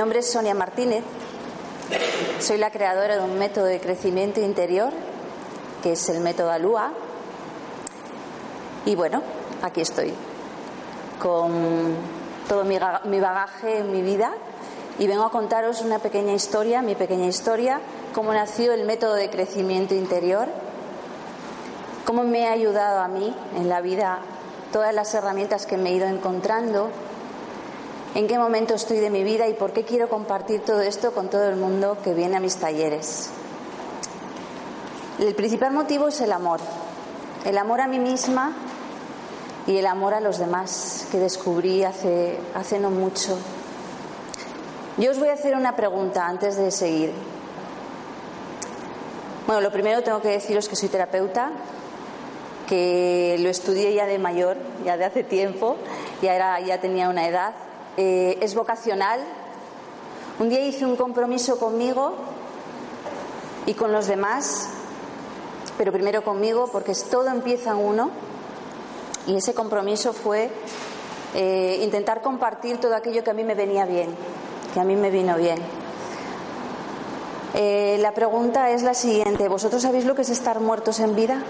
Nombre es Sonia Martínez. Soy la creadora de un método de crecimiento interior que es el método ALUA. Y bueno, aquí estoy con todo mi bagaje en mi vida y vengo a contaros una pequeña historia, mi pequeña historia, cómo nació el método de crecimiento interior, cómo me ha ayudado a mí en la vida todas las herramientas que me he ido encontrando en qué momento estoy de mi vida y por qué quiero compartir todo esto con todo el mundo que viene a mis talleres. El principal motivo es el amor, el amor a mí misma y el amor a los demás que descubrí hace, hace no mucho. Yo os voy a hacer una pregunta antes de seguir. Bueno, lo primero tengo que deciros que soy terapeuta, que lo estudié ya de mayor, ya de hace tiempo, ya, era, ya tenía una edad eh, es vocacional. Un día hice un compromiso conmigo y con los demás, pero primero conmigo porque todo empieza en uno y ese compromiso fue eh, intentar compartir todo aquello que a mí me venía bien, que a mí me vino bien. Eh, la pregunta es la siguiente, ¿vosotros sabéis lo que es estar muertos en vida?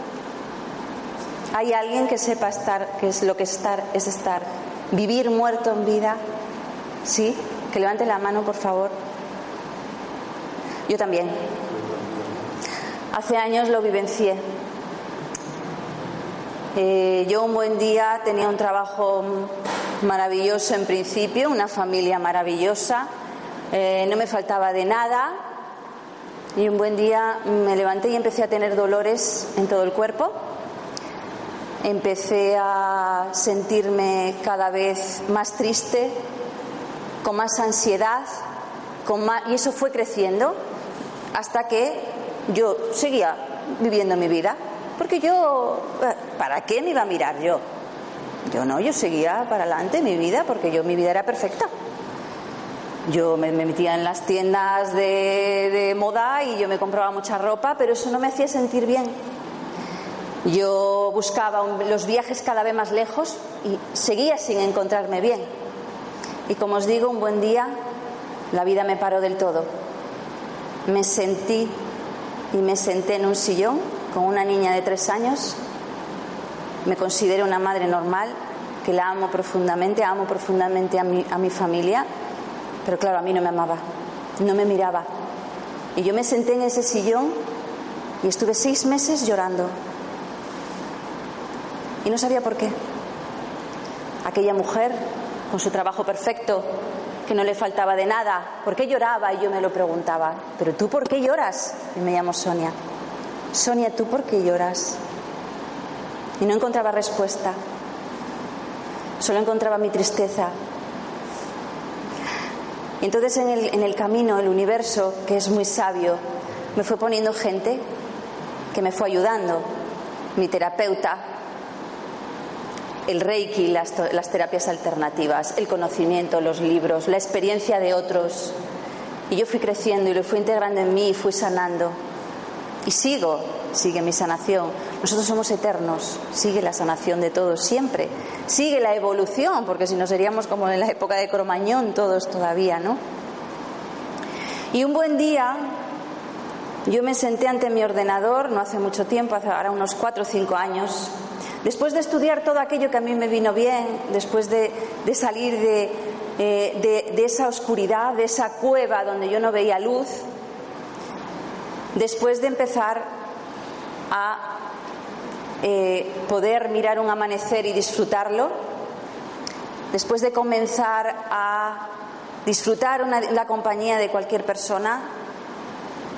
¿Hay alguien que sepa estar, qué es lo que estar es estar vivir muerto en vida? ¿Sí? Que levante la mano, por favor. Yo también. Hace años lo vivencié. Eh, yo un buen día tenía un trabajo maravilloso en principio, una familia maravillosa, eh, no me faltaba de nada y un buen día me levanté y empecé a tener dolores en todo el cuerpo empecé a sentirme cada vez más triste, con más ansiedad, con más, y eso fue creciendo hasta que yo seguía viviendo mi vida. Porque yo, eh, ¿para qué me iba a mirar yo? Yo no, yo seguía para adelante mi vida porque yo mi vida era perfecta. Yo me, metía en las tiendas de, de moda y yo me compraba mucha ropa, pero eso no me hacía sentir bien yo buscaba los viajes cada vez más lejos y seguía sin encontrarme bien. Y como os digo, un buen día la vida me paró del todo. Me sentí y me senté en un sillón con una niña de tres años. Me considero una madre normal, que la amo profundamente, amo profundamente a mi, a mi familia, pero claro, a mí no me amaba, no me miraba. Y yo me senté en ese sillón y estuve seis meses llorando, y no sabía por qué. Aquella mujer, con su trabajo perfecto, que no le faltaba de nada, ¿por qué lloraba? Y yo me lo preguntaba, ¿pero tú por qué lloras? Y me llamo Sonia. Sonia, ¿tú por qué lloras? Y no encontraba respuesta. Solo encontraba mi tristeza. Y entonces en el, en el camino, el universo, que es muy sabio, me fue poniendo gente que me fue ayudando. Mi terapeuta, el reiki, las, terapias alternativas, el conocimiento, los libros, la experiencia de otros. Y yo fui creciendo y lo fui integrando en mí y fui sanando. Y sigo sigue mi sanación. Nosotros somos eternos, sigue la sanación de todos siempre. Sigue la evolución, porque si no seríamos como en la época de Cromañón todos todavía, ¿no? Y un buen día yo me senté ante mi ordenador, no hace mucho tiempo, hace ahora unos cuatro o cinco años, después de estudiar todo aquello que a mí me vino bien, después de, salir de, eh, de esa oscuridad, de esa cueva donde yo no veía luz, después de empezar a eh, poder mirar un amanecer y disfrutarlo, después de comenzar a disfrutar la compañía de cualquier persona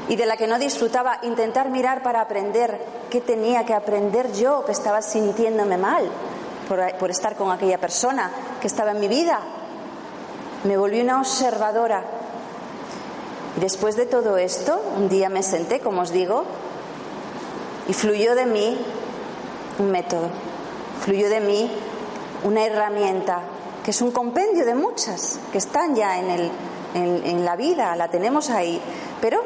y de la que no disfrutaba, intentar mirar para aprender qué tenía que aprender yo, que estaba sintiéndome mal por, por estar con aquella persona que estaba en mi vida. Me volví una observadora Después de todo esto, un día me senté, como os digo, y fluyó de mí un método, fluyó de mí una herramienta, que es un compendio de muchas, que están ya en, el, en, la vida, la tenemos ahí, pero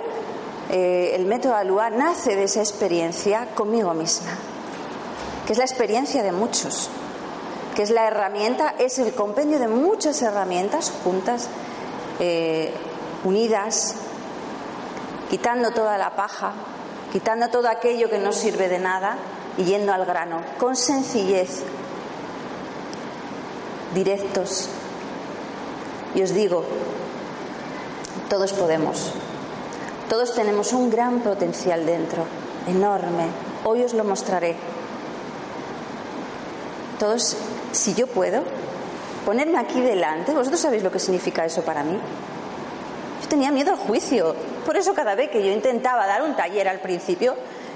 eh, el método Alua nace de esa experiencia conmigo misma, que es la experiencia de muchos, que es la herramienta, es el compendio de muchas herramientas juntas. Eh, unidas, quitando toda la paja, quitando todo aquello que no sirve de nada y yendo al grano, con sencillez, directos. Y os digo, todos podemos, todos tenemos un gran potencial dentro, enorme. Hoy os lo mostraré. Todos, si yo puedo, ponerme aquí delante, vosotros sabéis lo que significa eso para mí. Yo tenía miedo al juicio. Por eso cada vez que yo intentaba dar un taller al principio,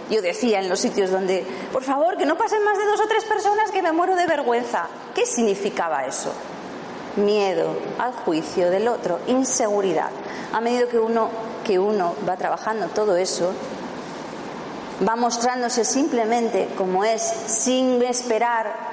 yo decía en los sitios donde, por favor, que no pasen más de dos o tres personas que me muero de vergüenza. ¿Qué significaba eso? Miedo al juicio del otro, inseguridad. A medida que uno, que uno va trabajando todo eso, va mostrándose simplemente como es, sin esperar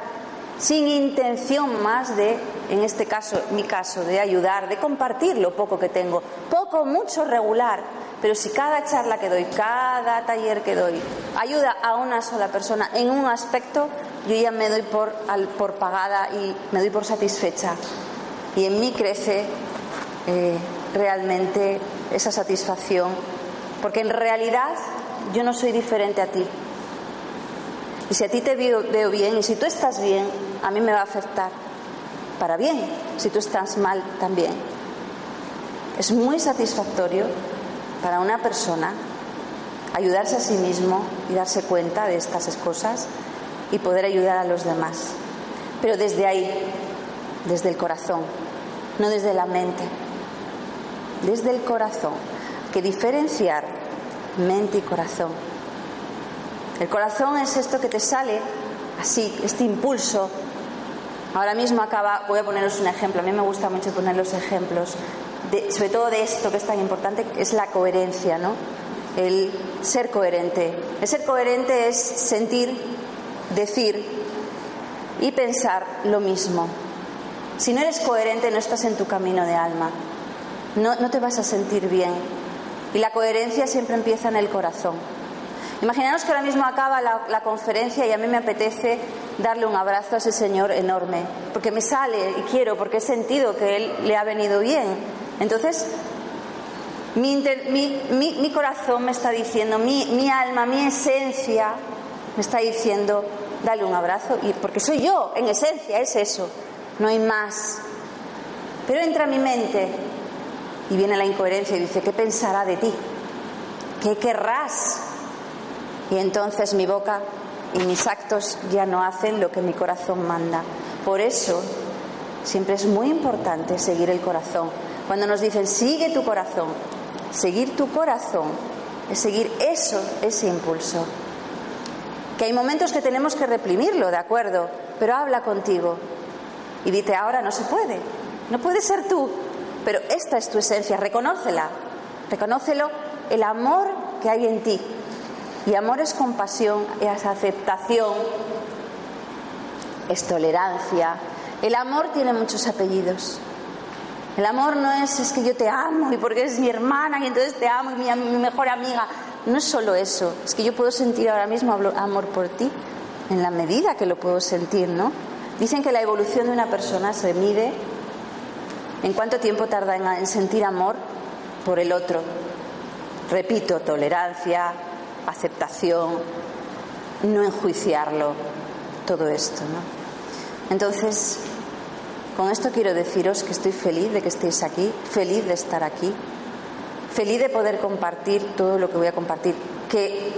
sin intención más de, en este caso, mi caso, de ayudar, de compartir lo poco que tengo, poco, mucho, regular, pero si cada charla que doy, cada taller que doy, ayuda a una sola persona en un aspecto, yo ya me doy por, por pagada y me doy por satisfecha. Y en mí crece eh, realmente esa satisfacción, porque en realidad yo no soy diferente a ti. Y si a ti te veo, bien y si tú estás bien, a mí me va a afectar para bien. Si tú estás mal, también. Es muy satisfactorio para una persona ayudarse a sí mismo y darse cuenta de estas cosas y poder ayudar a los demás. Pero desde ahí, desde el corazón, no desde la mente, desde el corazón, que diferenciar mente y corazón. El corazón es esto que te sale así, este impulso. Ahora mismo acaba, voy a poneros un ejemplo, a mí me gusta mucho poner los ejemplos, sobre todo de esto que es tan importante, es la coherencia, ¿no? El ser coherente. El ser coherente es sentir, decir y pensar lo mismo. Si no eres coherente no estás en tu camino de alma, no, no te vas a sentir bien. Y la coherencia siempre empieza en el corazón. Imaginaos que ahora mismo acaba la, conferencia y a mí me apetece darle un abrazo a ese señor enorme, porque me sale y quiero, porque he sentido que él le ha venido bien. Entonces, mi, corazón me está diciendo, mi, alma, mi esencia me está diciendo, dale un abrazo, y porque soy yo, en esencia, es eso, no hay más. Pero entra mi mente y viene la incoherencia y dice, ¿qué pensará de ti? ¿Qué querrás? Y entonces mi boca y mis actos ya no hacen lo que mi corazón manda. Por eso siempre es muy importante seguir el corazón. Cuando nos dicen sigue tu corazón, seguir tu corazón es seguir eso, ese impulso. Que hay momentos que tenemos que reprimirlo, de acuerdo, pero habla contigo y dite ahora no se puede, no puede ser tú, pero esta es tu esencia, reconócela, reconócelo el amor que hay en ti, y amor es compasión, es aceptación, es tolerancia. El amor tiene muchos apellidos. El amor no es es que yo te amo y porque eres mi hermana y entonces te amo y mi mejor amiga. no es solo eso, es que yo puedo sentir ahora mismo amor por ti en la medida que lo puedo sentir, ¿no? Dicen que la evolución de una persona se mide en cuánto tiempo tarda en, sentir amor por el otro. Repito, tolerancia, aceptación, no enjuiciarlo, todo esto, ¿no? Entonces, con esto quiero deciros que estoy feliz de que estéis aquí, feliz de estar aquí, feliz de poder compartir todo lo que voy a compartir, que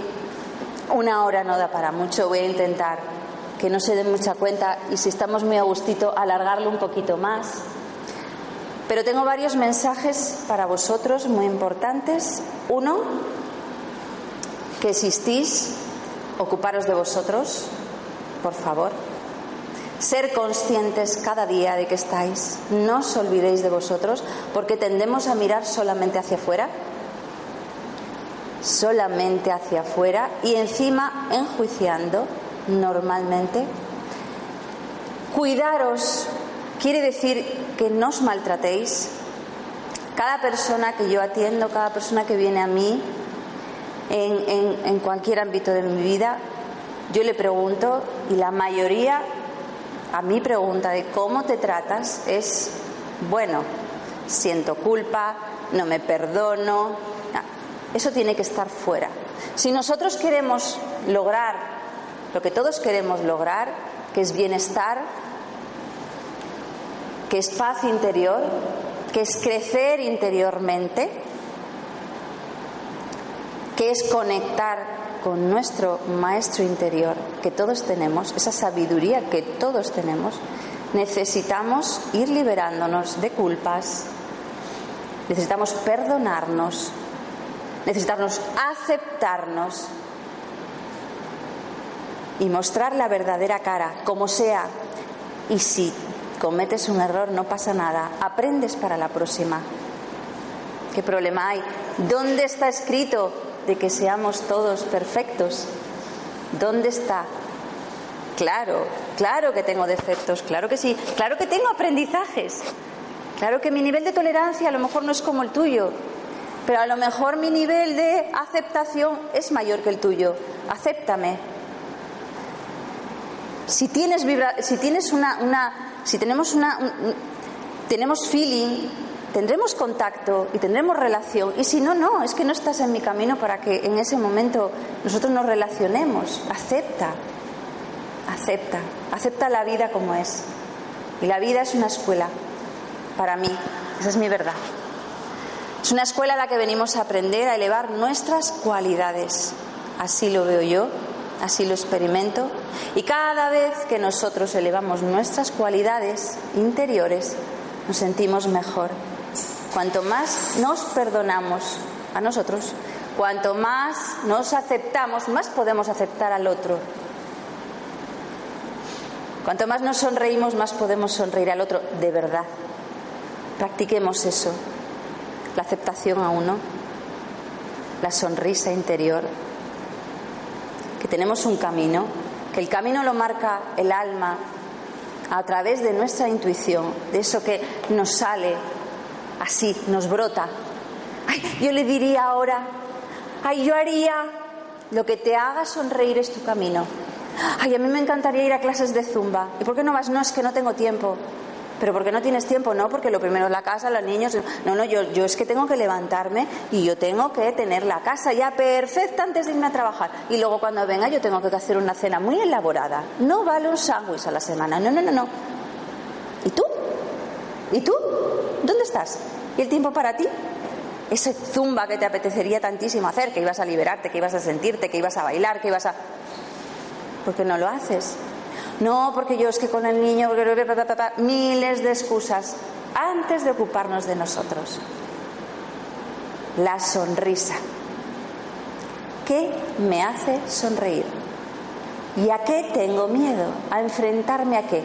una hora no da para mucho, voy a intentar que no se den mucha cuenta y si estamos muy a gustito, alargarlo un poquito más. Pero tengo varios mensajes para vosotros muy importantes. Uno, que existís, ocuparos de vosotros, por favor. Ser conscientes cada día de que estáis. No os olvidéis de vosotros porque tendemos a mirar solamente hacia afuera. Solamente hacia afuera y encima enjuiciando normalmente. Cuidaros quiere decir que no os maltratéis. Cada persona que yo atiendo, cada persona que viene a mí en, cualquier ámbito de mi vida, yo le pregunto y la mayoría a mi pregunta de cómo te tratas es, bueno, siento culpa, no me perdono, eso tiene que estar fuera. Si nosotros queremos lograr lo que todos queremos lograr, que es bienestar, que es paz interior, que es crecer interiormente, que es conectar con nuestro maestro interior que todos tenemos, esa sabiduría que todos tenemos, necesitamos ir liberándonos de culpas, necesitamos perdonarnos, necesitamos aceptarnos y mostrar la verdadera cara, como sea. Y si cometes un error, no pasa nada, aprendes para la próxima. ¿Qué problema hay? ¿Dónde está escrito de que seamos todos perfectos. ¿Dónde está? Claro, claro que tengo defectos, claro que sí, claro que tengo aprendizajes, claro que mi nivel de tolerancia a lo mejor no es como el tuyo, pero a lo mejor mi nivel de aceptación es mayor que el tuyo. Acéptame. Si tienes si tienes una, una si tenemos una tenemos feeling tendremos contacto y tendremos relación. Y si no, no, es que no estás en mi camino para que en ese momento nosotros nos relacionemos. Acepta, acepta, acepta la vida como es. Y la vida es una escuela, para mí, esa es mi verdad. Es una escuela a la que venimos a aprender a elevar nuestras cualidades. Así lo veo yo, así lo experimento. Y cada vez que nosotros elevamos nuestras cualidades interiores, nos sentimos mejor Cuanto más nos perdonamos a nosotros, cuanto más nos aceptamos, más podemos aceptar al otro. Cuanto más nos sonreímos, más podemos sonreír al otro, de verdad. Practiquemos eso, la aceptación a uno, la sonrisa interior, que tenemos un camino, que el camino lo marca el alma a través de nuestra intuición, de eso que nos sale así, nos brota. Ay, yo le diría ahora, ay, yo haría, lo que te haga sonreír es tu camino. Ay, a mí me encantaría ir a clases de zumba. ¿Y por qué no vas? No, es que no tengo tiempo. ¿Pero por qué no tienes tiempo? No, porque lo primero es la casa, los niños. No, no, yo, yo es que tengo que levantarme y yo tengo que tener la casa ya perfecta antes de irme a trabajar. Y luego cuando venga yo tengo que hacer una cena muy elaborada. No vale un sándwich a la semana. No, no, no, no. ¿Y tú? ¿Y tú? ¿Dónde estás? ¿Y el tiempo para ti? Ese zumba que te apetecería tantísimo hacer, que ibas a liberarte, que ibas a sentirte, que ibas a bailar, que ibas a... ¿Por qué no lo haces? No, porque yo es que con el niño, miles de excusas antes de ocuparnos de nosotros. La sonrisa. ¿Qué me hace sonreír? ¿Y a qué tengo miedo? ¿A enfrentarme a qué?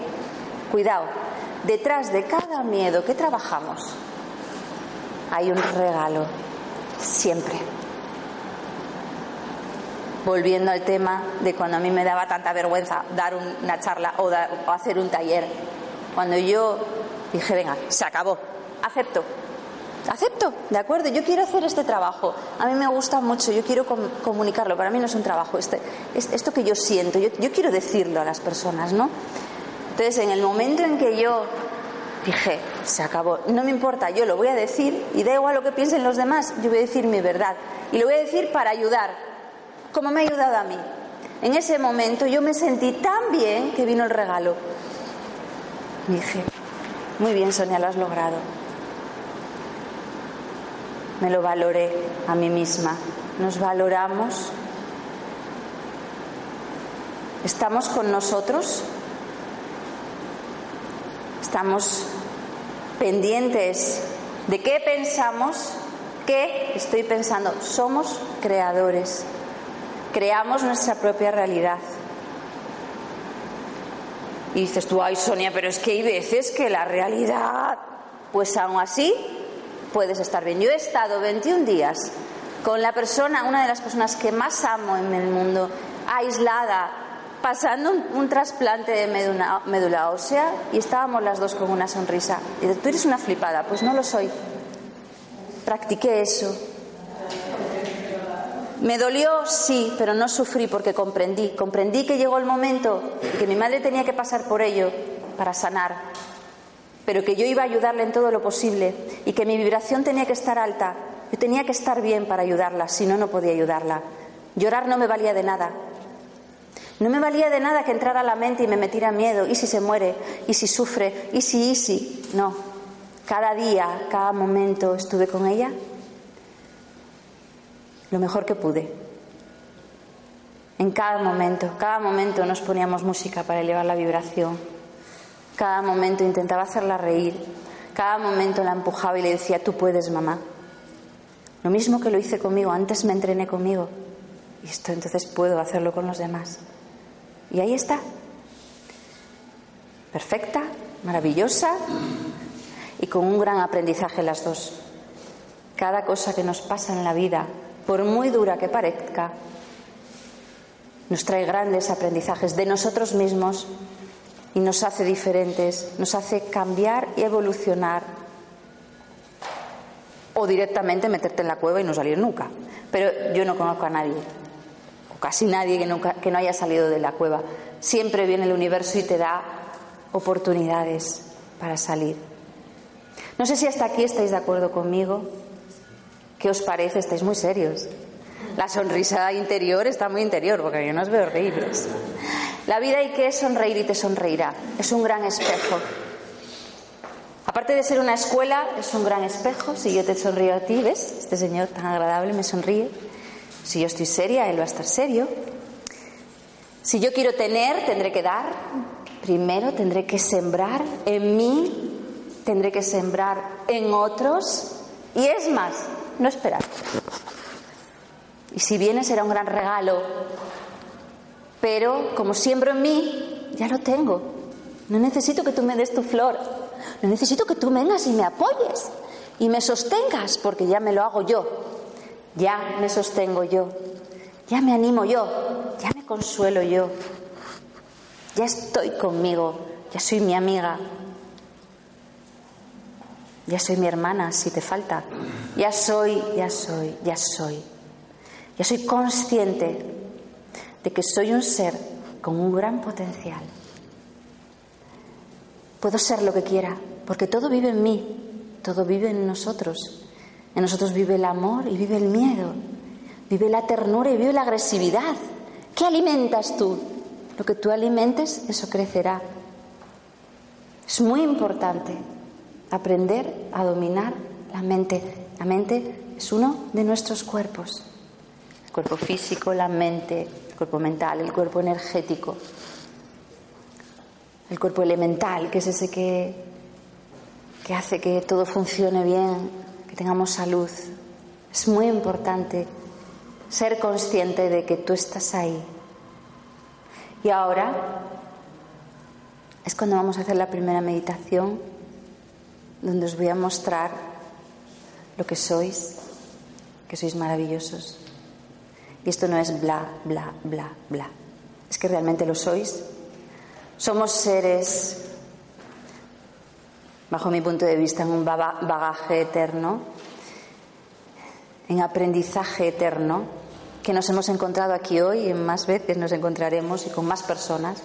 Cuidado, detrás de cada miedo que trabajamos hay un regalo, siempre. Volviendo al tema de cuando a mí me daba tanta vergüenza dar una charla o, hacer un taller, cuando yo dije, venga, se acabó, acepto, acepto, de acuerdo, yo quiero hacer este trabajo, a mí me gusta mucho, yo quiero comunicarlo, para mí no es un trabajo, este, esto que yo siento, yo, yo quiero decirlo a las personas, ¿no? Entonces, en el momento en que yo dije, se acabó, no me importa, yo lo voy a decir y da igual lo que piensen los demás, yo voy a decir mi verdad y lo voy a decir para ayudar, como me ha ayudado a mí. En ese momento yo me sentí tan bien que vino el regalo. dije, muy bien Sonia, lo has logrado. Me lo valoré a mí misma. Nos valoramos. Estamos con nosotros. Estamos pendientes de qué pensamos, qué estoy pensando. Somos creadores. Creamos nuestra propia realidad. Y dices tú, ay Sonia, pero es que hay veces que la realidad, pues aún así, puedes estar bien. Yo he estado 21 días con la persona, una de las personas que más amo en el mundo, aislada, pasando un, trasplante de médula, médula, ósea y estábamos las dos con una sonrisa. Y tú eres una flipada, pues no lo soy. Practiqué eso, me dolió, sí, pero no sufrí porque comprendí. Comprendí que llegó el momento que mi madre tenía que pasar por ello para sanar, pero que yo iba a ayudarle en todo lo posible y que mi vibración tenía que estar alta. Yo tenía que estar bien para ayudarla, si no, no podía ayudarla. Llorar no me valía de nada. No me valía de nada que entrara a la mente y me metiera miedo, y si se muere, y si sufre, y si, y si. No. Cada día, cada momento estuve con ella lo mejor que pude. En cada momento, cada momento nos poníamos música para elevar la vibración. Cada momento intentaba hacerla reír. Cada momento la empujaba y le decía, tú puedes, mamá. Lo mismo que lo hice conmigo, antes me entrené conmigo. Y esto entonces puedo hacerlo con los demás. Y ahí está. Perfecta, maravillosa y con un gran aprendizaje las dos. Cada cosa que nos pasa en la vida por muy dura que parezca, nos trae grandes aprendizajes de nosotros mismos y nos hace diferentes, nos hace cambiar y evolucionar. O directamente meterte en la cueva y no salir nunca. Pero yo no conozco a nadie, o casi nadie que, nunca, que no haya salido de la cueva. Siempre viene el universo y te da oportunidades para salir. No sé si hasta aquí estáis de acuerdo conmigo. ¿Qué os parece? Estáis muy serios. La sonrisa interior está muy interior, porque yo no os veo reíros. La vida hay que sonreír y te sonreirá. Es un gran espejo. Aparte de ser una escuela, es un gran espejo. Si yo te sonrío a ti, ¿ves? Este señor tan agradable me sonríe. Si yo estoy seria, él va a estar serio. Si yo quiero tener, tendré que dar. Primero tendré que sembrar en mí, tendré que sembrar en otros. Y es más, no esperar. Y si viene será un gran regalo, pero como siembro en mí, ya lo tengo. No necesito que tú me des tu flor, no necesito que tú vengas y me apoyes y me sostengas, porque ya me lo hago yo, ya me sostengo yo, ya me animo yo, ya me consuelo yo, ya estoy conmigo, ya soy mi amiga, ya soy mi hermana si te falta. Ya soy, ya soy, ya soy. Ya soy consciente de que soy un ser con un gran potencial. Puedo ser lo que quiera, porque todo vive en mí, todo vive en nosotros. En nosotros vive el amor y vive el miedo, vive la ternura y vive la agresividad. ¿Qué alimentas tú? Lo que tú alimentes, eso crecerá. Es muy importante aprender a dominar la mente. La mente es uno de nuestros cuerpos. El cuerpo físico, la mente, el cuerpo mental, el cuerpo energético, el cuerpo elemental, que es ese que, que hace que todo funcione bien, que tengamos salud. Es muy importante ser consciente de que tú estás ahí. Y ahora es cuando vamos a hacer la primera meditación donde os voy a mostrar lo que sois, que sois maravillosos. Y esto no es bla, bla, bla, bla. Es que realmente lo sois. Somos seres bajo mi punto de vista, en un bagaje eterno, en aprendizaje eterno, que nos hemos encontrado aquí hoy y más veces nos encontraremos y con más personas,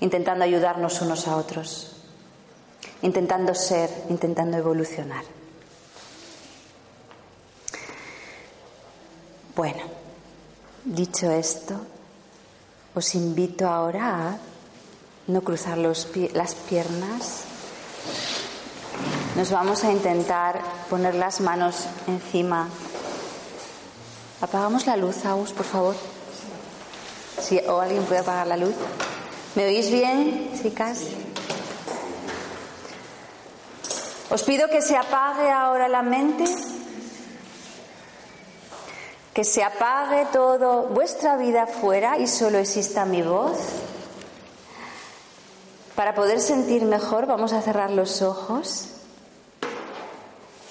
intentando ayudarnos unos a otros, intentando ser, intentando evolucionar. Bueno, dicho esto, os invito ahora a no cruzar las piernas. Nos vamos a intentar poner las manos encima. Apagamos la luz, Agus, por favor. Si, o alguien puede apagar la luz. ¿Me oís bien, chicas? Os pido que se apague ahora la mente, que se apague todo vuestra vida fuera y solo exista mi voz. Para poder sentir mejor vamos a cerrar los ojos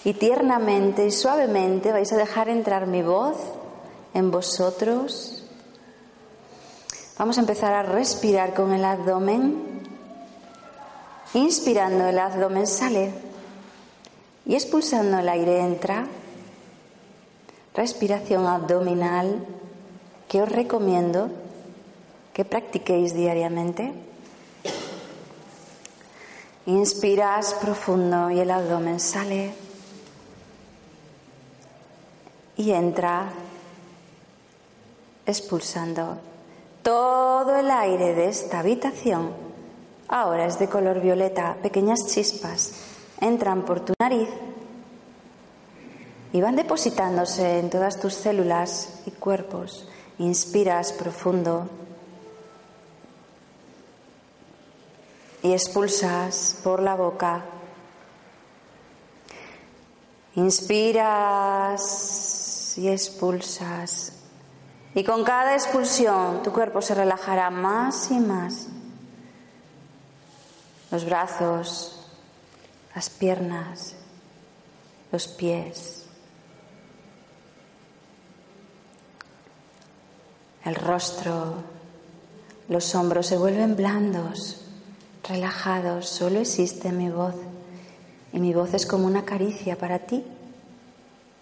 y tiernamente y suavemente vais a dejar entrar mi voz en vosotros. Vamos a empezar a respirar con el abdomen. Inspirando el abdomen sale y expulsando el aire entra. Respiración abdominal que os recomiendo que practiquéis diariamente. Inspiras profundo y el abdomen sale y entra expulsando todo el aire de esta habitación. Ahora es de color violeta, pequeñas chispas entran por tu nariz y van depositándose en todas tus células y cuerpos. Inspiras profundo y expulsas por la boca. Inspiras y expulsas. Y con cada expulsión tu cuerpo se relajará más y más. Los brazos, las piernas, los pies, el rostro, los hombros se vuelven blandos relajados, solo existe mi voz. Y mi voz es como una caricia para ti,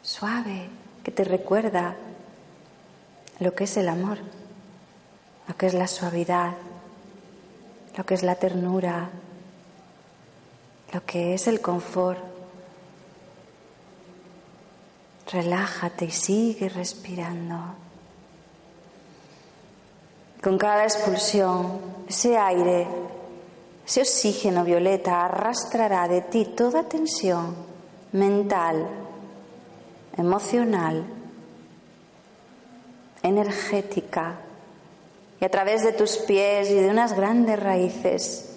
suave, que te recuerda lo que es el amor, lo que es la suavidad, lo que es la ternura, lo que es el confort. Relájate y sigue respirando. Con cada expulsión, ese aire ese oxígeno violeta arrastrará de ti toda tensión mental, emocional, energética y a través de tus pies y de unas grandes raíces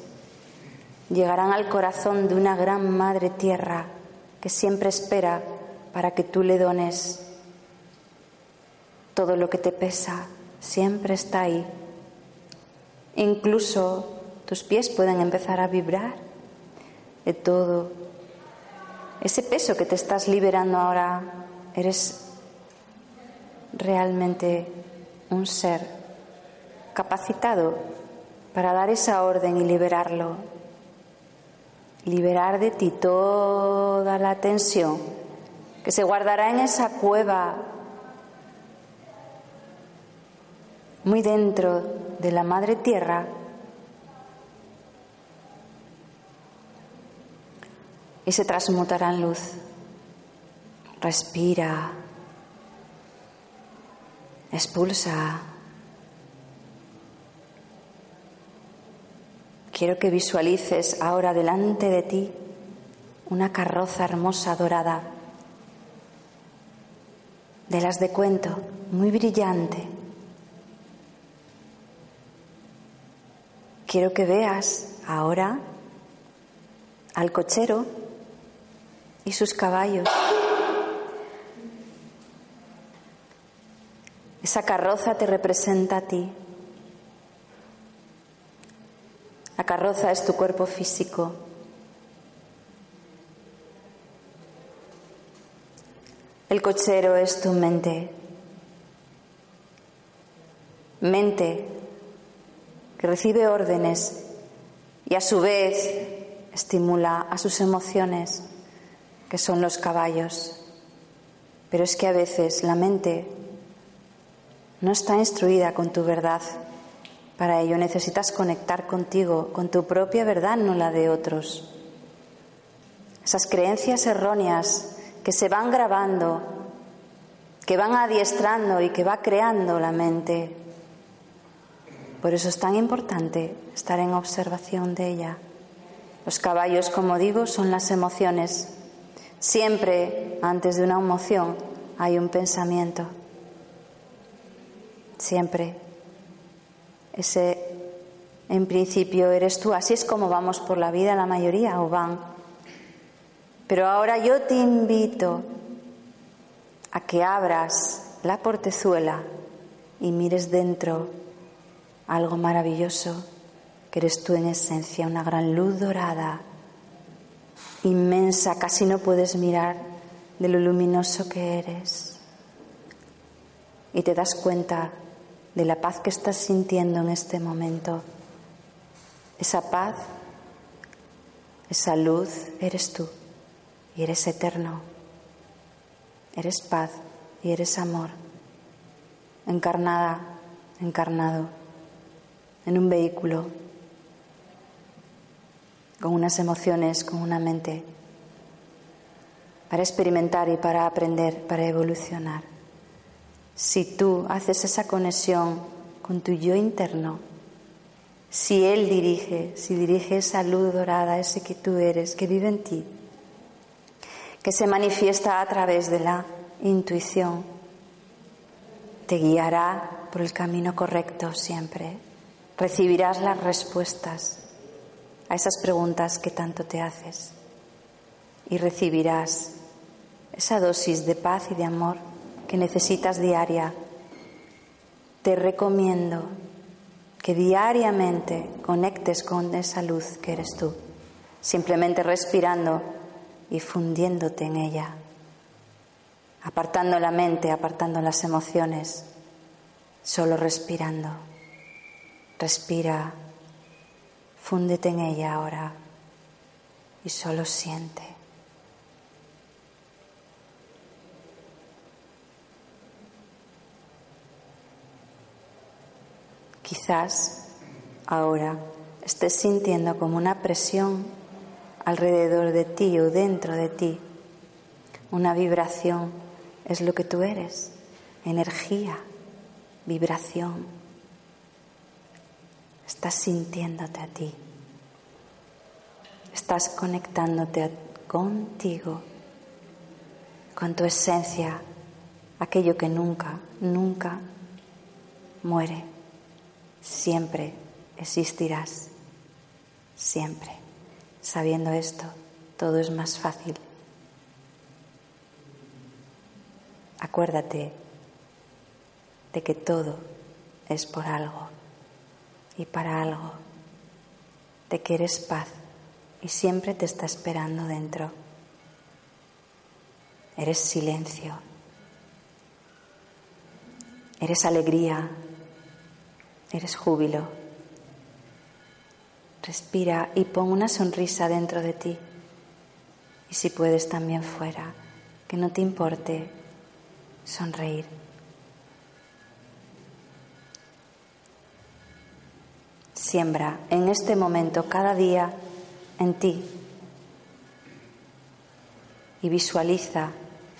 llegarán al corazón de una gran madre tierra que siempre espera para que tú le dones todo lo que te pesa, siempre está ahí. Incluso tus pies pueden empezar a vibrar de todo. Ese peso que te estás liberando ahora, eres realmente un ser capacitado para dar esa orden y liberarlo. Liberar de ti toda la tensión que se guardará en esa cueva muy dentro de la madre tierra y se transmutará en luz. Respira, expulsa. Quiero que visualices ahora delante de ti una carroza hermosa dorada, de las de cuento, muy brillante. Quiero que veas ahora al cochero y sus caballos. Esa carroza te representa a ti. La carroza es tu cuerpo físico. El cochero es tu mente. Mente que recibe órdenes y a su vez estimula a sus emociones, que son los caballos. Pero es que a veces la mente no está instruida con tu verdad. Para ello necesitas conectar contigo, con tu propia verdad, no la de otros. Esas creencias erróneas que se van grabando, que van adiestrando y que va creando la mente. Por eso es tan importante estar en observación de ella. Los caballos, como digo, son las emociones. Siempre antes de una emoción hay un pensamiento. Siempre. Ese, en principio, eres tú. Así es como vamos por la vida la mayoría, o van. Pero ahora yo te invito a que abras la portezuela y mires dentro algo maravilloso, que eres tú en esencia, una gran luz dorada, inmensa, casi no puedes mirar de lo luminoso que eres. Y te das cuenta de la paz que estás sintiendo en este momento. Esa paz, esa luz, eres tú y eres eterno. Eres paz y eres amor. Encarnada, encarnado, en un vehículo, con unas emociones, con una mente, para experimentar y para aprender, para evolucionar. Si tú haces esa conexión con tu yo interno, si Él dirige, si dirige esa luz dorada, ese que tú eres, que vive en ti, que se manifiesta a través de la intuición, te guiará por el camino correcto siempre. Recibirás las respuestas a esas preguntas que tanto te haces y recibirás esa dosis de paz y de amor que necesitas diaria. Te recomiendo que diariamente conectes con esa luz que eres tú, simplemente respirando y fundiéndote en ella, apartando la mente, apartando las emociones, solo respirando. Respira, fúndete en ella ahora y solo siente. Quizás ahora estés sintiendo como una presión alrededor de ti o dentro de ti. Una vibración es lo que tú eres, energía, vibración. Estás sintiéndote a ti. Estás conectándote contigo, con tu esencia, aquello que nunca, nunca muere. Siempre existirás. Siempre. Sabiendo esto, todo es más fácil. Acuérdate de que todo es por algo y para algo, de que eres paz y siempre te está esperando dentro. Eres silencio, eres alegría, eres júbilo. Respira y pon una sonrisa dentro de ti. Y si puedes también fuera, que no te importe sonreír. Siembra en este momento cada día en ti y visualiza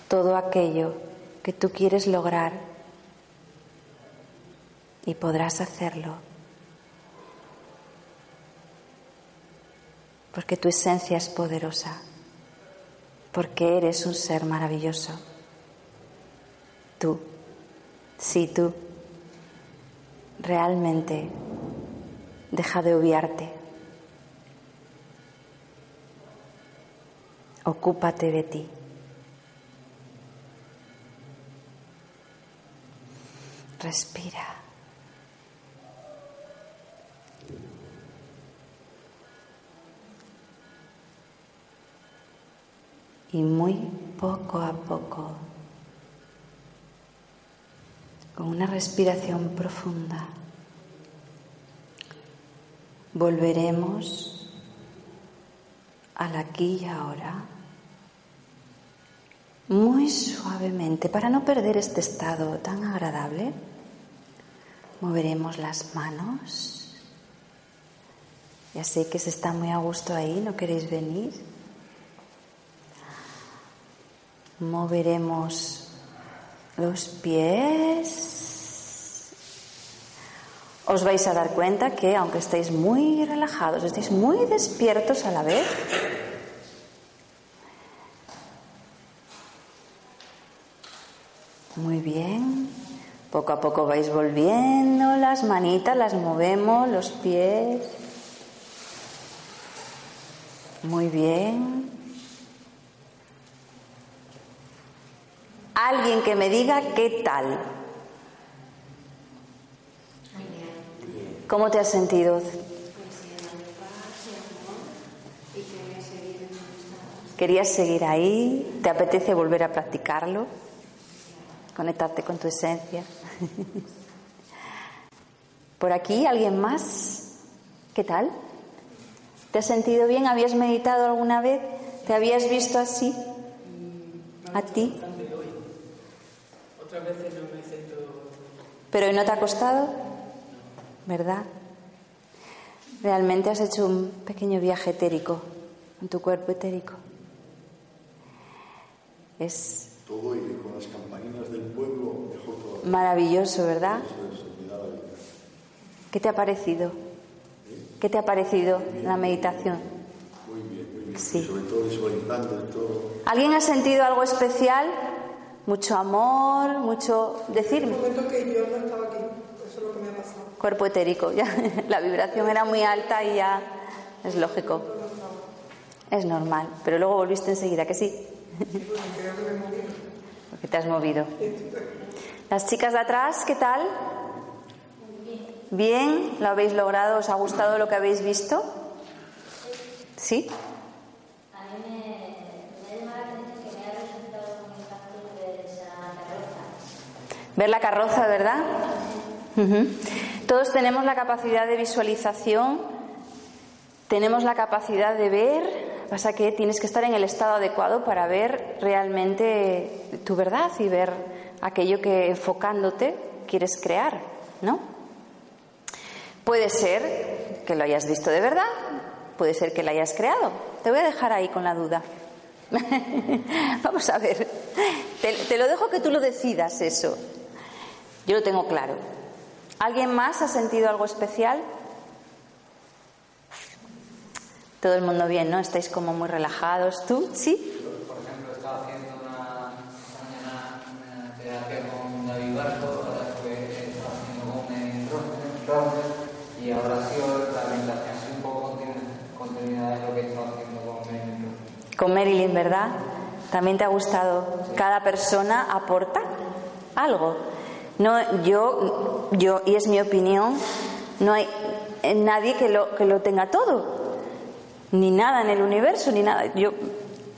todo aquello que tú quieres lograr y podrás hacerlo. Porque tu esencia es poderosa, porque eres un ser maravilloso. Tú, sí tú, realmente Deja de obviarte. Ocúpate de ti. Respira. Y muy poco a poco, con una respiración profunda, volveremos al aquí y ahora, muy suavemente, para no perder este estado tan agradable, moveremos las manos. Ya sé que se está muy a gusto ahí, ¿no queréis venir? Moveremos los pies. Os vais a dar cuenta que aunque estéis muy relajados, estéis muy despiertos a la vez, Muy bien. Poco a poco vais volviendo las manitas, las movemos, los pies. Muy bien. Alguien que me diga qué tal. ¿Cómo te has sentido? ¿Querías seguir ahí? ¿Te apetece volver a practicarlo? conectarte con tu esencia. Por aquí, ¿alguien más? ¿Qué tal? ¿Te has sentido bien? ¿Habías meditado alguna vez? ¿Te habías visto así? ¿A ti? Otras veces no me siento. ¿Pero no te ha costado? ¿Verdad? Realmente has hecho un pequeño viaje etérico, en tu cuerpo etérico. Es todo y con las campaninas del pueblo mejor todavía. Maravilloso, ¿verdad? Eso es, me da la vida. ¿Qué te ha parecido? ¿Qué te ha parecido la meditación? Muy bien, muy bien. Sí. Y sobre todo visualizando todo. ¿Alguien ha sentido algo especial? Mucho amor, mucho decirme. Un momento que yo no estaba aquí, eso es lo que me ha pasado. Cuerpo etérico, ya la vibración era muy alta y ya es lógico. Es normal, pero luego volviste enseguida, que sí. Porque te has movido. Las chicas de atrás, ¿qué tal? Bien, ¿lo habéis logrado? ¿Os ha gustado lo que habéis visto? ¿Sí? A mí me, me llama la atención que me ha resultado muy fácil ver esa carroza. Ver la carroza, ¿verdad? Todos tenemos la capacidad de visualización, tenemos la capacidad de ver, pasa que tienes que estar en el estado adecuado para ver realmente tu verdad y ver aquello que enfocándote quieres crear, ¿no? Puede ser que lo hayas visto de verdad, puede ser que lo hayas creado. Te voy a dejar ahí con la duda. Vamos a ver. Te, te lo dejo que tú lo decidas eso. Yo lo tengo claro. ¿Alguien más ha sentido algo especial? Todo el mundo bien, ¿no? Estáis como muy relajados. ¿Tú? ¿Sí? Por ejemplo, estaba haciendo una, mañana una terapia con David Barco, ahora estuve estaba haciendo con el y ahora ha sido la meditación así un poco continuidad de lo que estaba haciendo con el Con Marilyn, ¿verdad? ¿También te ha gustado? Cada persona aporta algo. No, yo, yo, y es mi opinión, no hay eh, nadie que lo, que lo tenga todo. Ni nada en el universo, ni nada. Yo,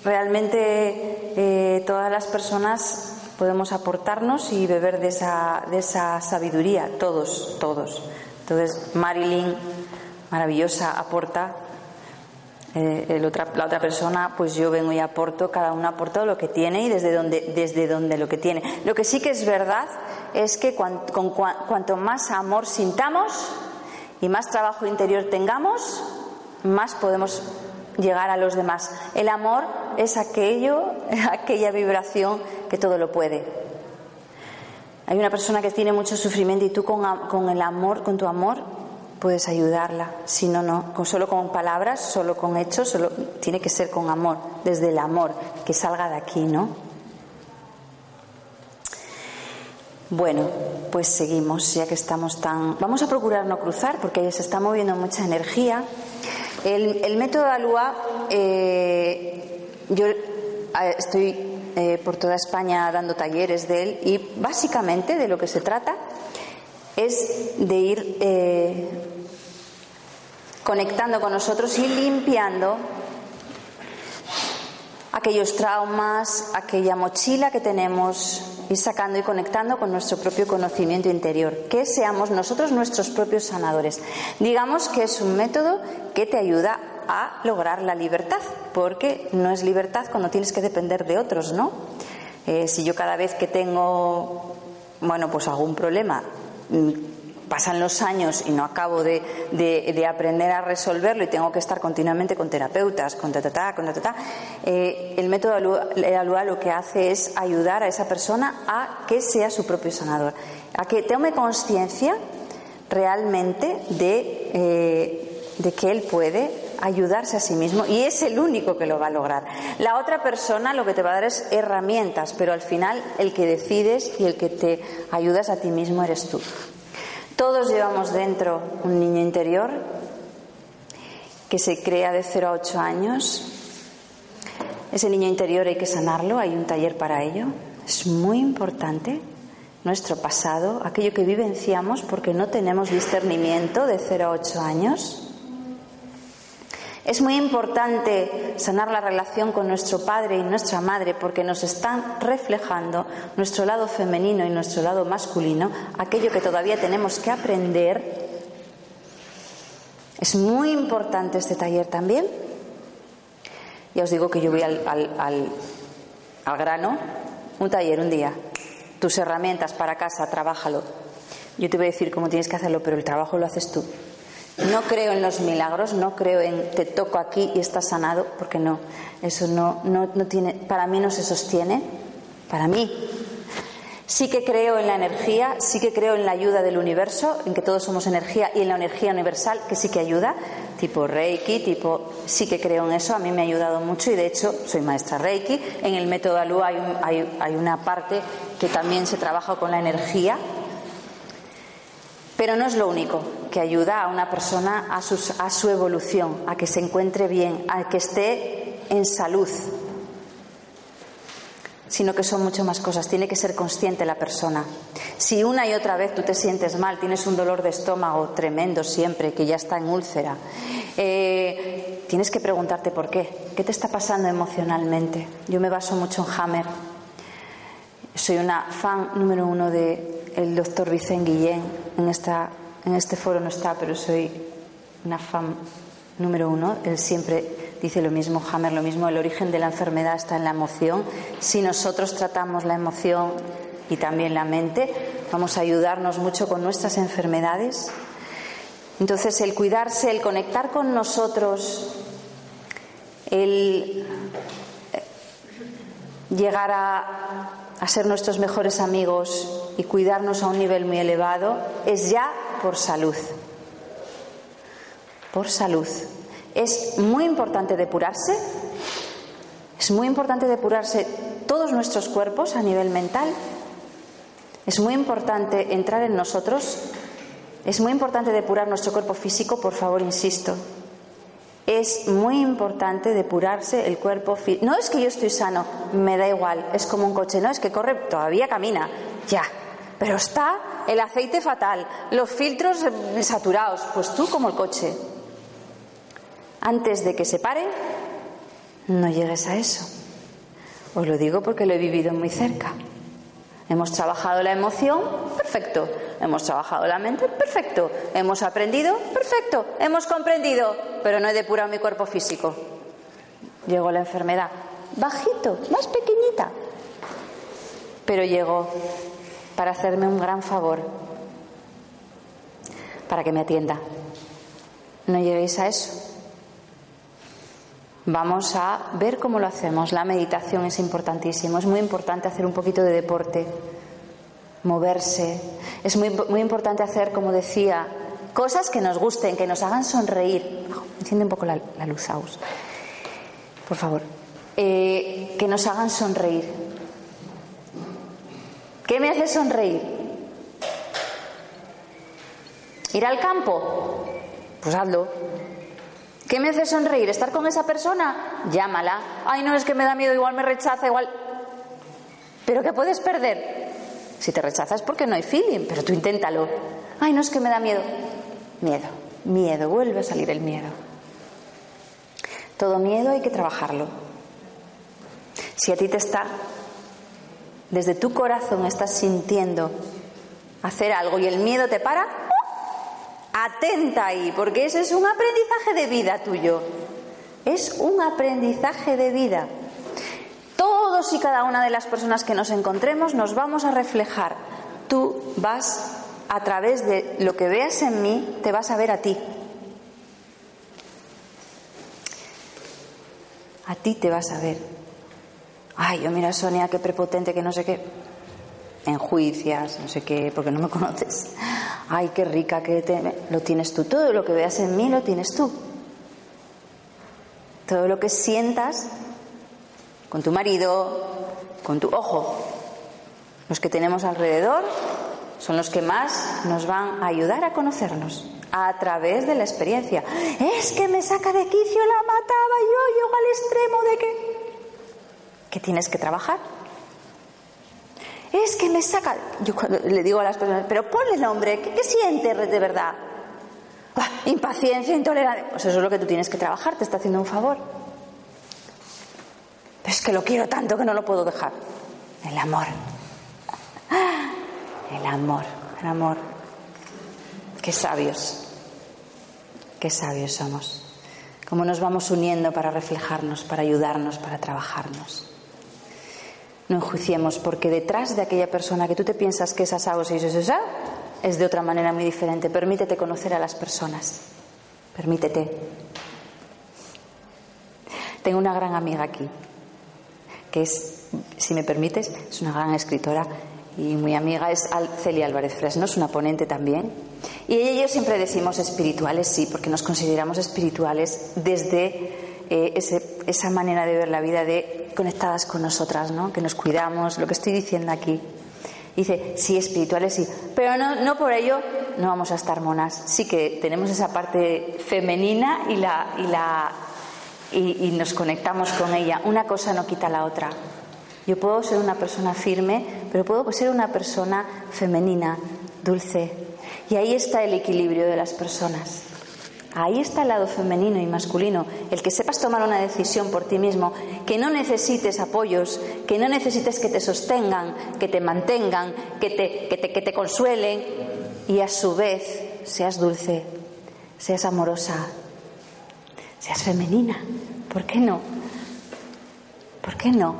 realmente, eh, todas las personas podemos aportarnos y beber de esa, de esa sabiduría, todos, todos. Entonces, Marilyn, maravillosa, aporta eh, la otra persona, pues yo vengo y aporto, cada uno aporta lo que tiene y desde donde, desde donde lo que tiene. Lo que sí que es verdad es que cuanto más amor sintamos y más trabajo interior tengamos, más podemos llegar a los demás. El amor es aquello, aquella vibración que todo lo puede. Hay una persona que tiene mucho sufrimiento y tú con, el amor, con tu amor, puedes ayudarla. Si no, no. Solo con palabras, solo con hechos, solo, tiene que ser con amor, desde el amor, que salga de aquí, ¿no? Bueno, pues seguimos, ya que estamos tan. Vamos a procurar no cruzar, porque se está moviendo mucha energía. El, método ALUA, eh, yo estoy eh, por toda España dando talleres de él y básicamente de lo que se trata es de ir eh, conectando con nosotros y limpiando aquellos traumas, aquella mochila que tenemos, ir sacando y conectando con nuestro propio conocimiento interior, que seamos nosotros nuestros propios sanadores. Digamos que es un método que te ayuda a lograr la libertad, porque no es libertad cuando tienes que depender de otros, ¿no? Eh, si yo cada vez que tengo, bueno, pues algún problema, pasan los años y no acabo de, de- de aprender a resolverlo y tengo que estar continuamente con terapeutas, con ta, con ta, eh, el método Alua- el Alua lo que hace es ayudar a esa persona a que sea su propio sanador, a que tome conciencia realmente eh, de que él puede ayudarse a sí mismo y es el único que lo va a lograr. La otra persona lo que te va a dar es herramientas, pero al final el que decides y el que te ayudas a ti mismo eres tú. Todos llevamos dentro un niño interior que se crea de 0 a 8 años. Ese niño interior hay que sanarlo, hay un taller para ello. Es muy importante nuestro pasado, aquello que vivenciamos porque no tenemos discernimiento de 0 a 8 años. Es muy importante sanar la relación con nuestro padre y nuestra madre porque nos están reflejando nuestro lado femenino y nuestro lado masculino, aquello que todavía tenemos que aprender. Es muy importante este taller también. Ya os digo que yo voy al, al- al- al grano, un taller un día. Tus herramientas para casa, trabájalo. Yo te voy a decir cómo tienes que hacerlo, pero el trabajo lo haces tú. No creo en los milagros, no creo en te toco aquí y estás sanado, porque no, eso no, no, no tiene, para mí no se sostiene, para mí. Sí que creo en la energía, sí que creo en la ayuda del universo, en que todos somos energía y en la energía universal, que sí que ayuda, tipo Reiki, tipo, sí que creo en eso, a mí me ha ayudado mucho y de hecho soy maestra Reiki. En el método Alú hay, hay, hay una parte que también se trabaja con la energía, pero no es lo único que ayuda a una persona a, su evolución, a que se encuentre bien, a que esté en salud, sino que son mucho más cosas. Tiene que ser consciente la persona. Si una y otra vez tú te sientes mal, tienes un dolor de estómago tremendo siempre, que ya está en úlcera, eh, tienes que preguntarte por qué. ¿Qué te está pasando emocionalmente? Yo me baso mucho en Hammer. Soy una fan número uno de el doctor Vicente Guillén. En, esta, en este foro no está, pero soy una fan número uno. Él siempre dice lo mismo, Hammer lo mismo. El origen de la enfermedad está en la emoción. Si nosotros tratamos la emoción y también la mente, vamos a ayudarnos mucho con nuestras enfermedades. Entonces, el cuidarse, el conectar con nosotros, el eh, llegar a, a ser nuestros mejores amigos y cuidarnos a un nivel muy elevado es ya por salud. Por salud. Es muy importante depurarse. Es muy importante depurarse todos nuestros cuerpos a nivel mental. Es muy importante entrar en nosotros. Es muy importante depurar nuestro cuerpo físico, por favor, insisto. Es muy importante depurarse el cuerpo físico. No es que yo estoy sano, me da igual, es como un coche, no es que corre, todavía camina, ya. Pero está el aceite fatal, los filtros saturados, pues tú como el coche. Antes de que se pare, no llegues a eso. Os lo digo porque lo he vivido muy cerca. Hemos trabajado la emoción, perfecto. Hemos trabajado la mente, perfecto. Hemos aprendido, perfecto. Hemos comprendido, pero no he depurado mi cuerpo físico. Llegó la enfermedad, bajito, más pequeñita. Pero llegó para hacerme un gran favor, para que me atienda. No lleguéis a eso. Vamos a ver cómo lo hacemos. La meditación es importantísimo. Es muy importante hacer un poquito de deporte, moverse. Es muy, muy importante hacer, como decía, cosas que nos gusten, que nos hagan sonreír. Enciende un poco la, luz, Aus. Por favor. Eh, que nos hagan sonreír. ¿Qué me hace sonreír? ¿Ir al campo? Pues hazlo. ¿Qué me hace sonreír? ¿Estar con esa persona? Llámala. Ay, no, es que me da miedo, igual me rechaza, igual. ¿Pero qué puedes perder? Si te rechazas porque no hay feeling, pero tú inténtalo. Ay, no, es que me da miedo. Miedo, miedo, vuelve a salir el miedo. Todo miedo hay que trabajarlo. Si a ti te está, desde tu corazón estás sintiendo hacer algo y el miedo te para, atenta ahí, porque ese es un aprendizaje de vida tuyo. Es un aprendizaje de vida. Todos y cada una de las personas que nos encontremos nos vamos a reflejar. Tú vas a través de lo que veas en mí, te vas a ver a ti. A ti te vas a ver. Ay, yo mira Sonia, qué prepotente, que no sé qué. Enjuicias, no sé qué, porque no me conoces. Ay, qué rica, que te... lo tienes tú. Todo lo que veas en mí lo tienes tú. Todo lo que sientas con tu marido, con tu ojo. Los que tenemos alrededor son los que más nos van a ayudar a conocernos a través de la experiencia. Es que me saca de quicio, la mataba yo, llego al extremo de que... que tienes que trabajar. Es que me saca... Yo le digo a las personas, pero ponle nombre, ¿qué, qué sientes de verdad? Ah, impaciencia, intolerancia. Pues eso es lo que tú tienes que trabajar, te está haciendo un favor. es que lo quiero tanto que no lo puedo dejar. El amor. El amor, el amor. Qué sabios, qué sabios somos. Cómo nos vamos uniendo para reflejarnos, para ayudarnos, para trabajarnos. No enjuiciemos, porque detrás de aquella persona que tú te piensas que es asado, esa, es de otra manera muy diferente. Permítete conocer a las personas. Permítete. Tengo una gran amiga aquí, que es, si me permites, es una gran escritora y muy amiga, es Celia Álvarez Fresno, es una ponente también. Y ella y yo siempre decimos espirituales, sí, porque nos consideramos espirituales desde eh, esa manera de ver la vida de conectadas con nosotras, ¿no? que nos cuidamos, lo que estoy diciendo aquí. Dice, sí, espirituales sí, pero no, no por ello no vamos a estar monas. Sí que tenemos esa parte femenina y, la, y, la, y nos conectamos con ella. Una cosa no quita la otra. Yo puedo ser una persona firme, pero puedo ser una persona femenina, dulce. Y ahí está el equilibrio de las personas. Ahí está el lado femenino y masculino, el que sepas tomar una decisión por ti mismo, que no necesites apoyos, que no necesites que te sostengan, que te mantengan, que te, consuelen y a su vez seas dulce, seas amorosa, seas femenina. ¿Por qué no? ¿Por qué no?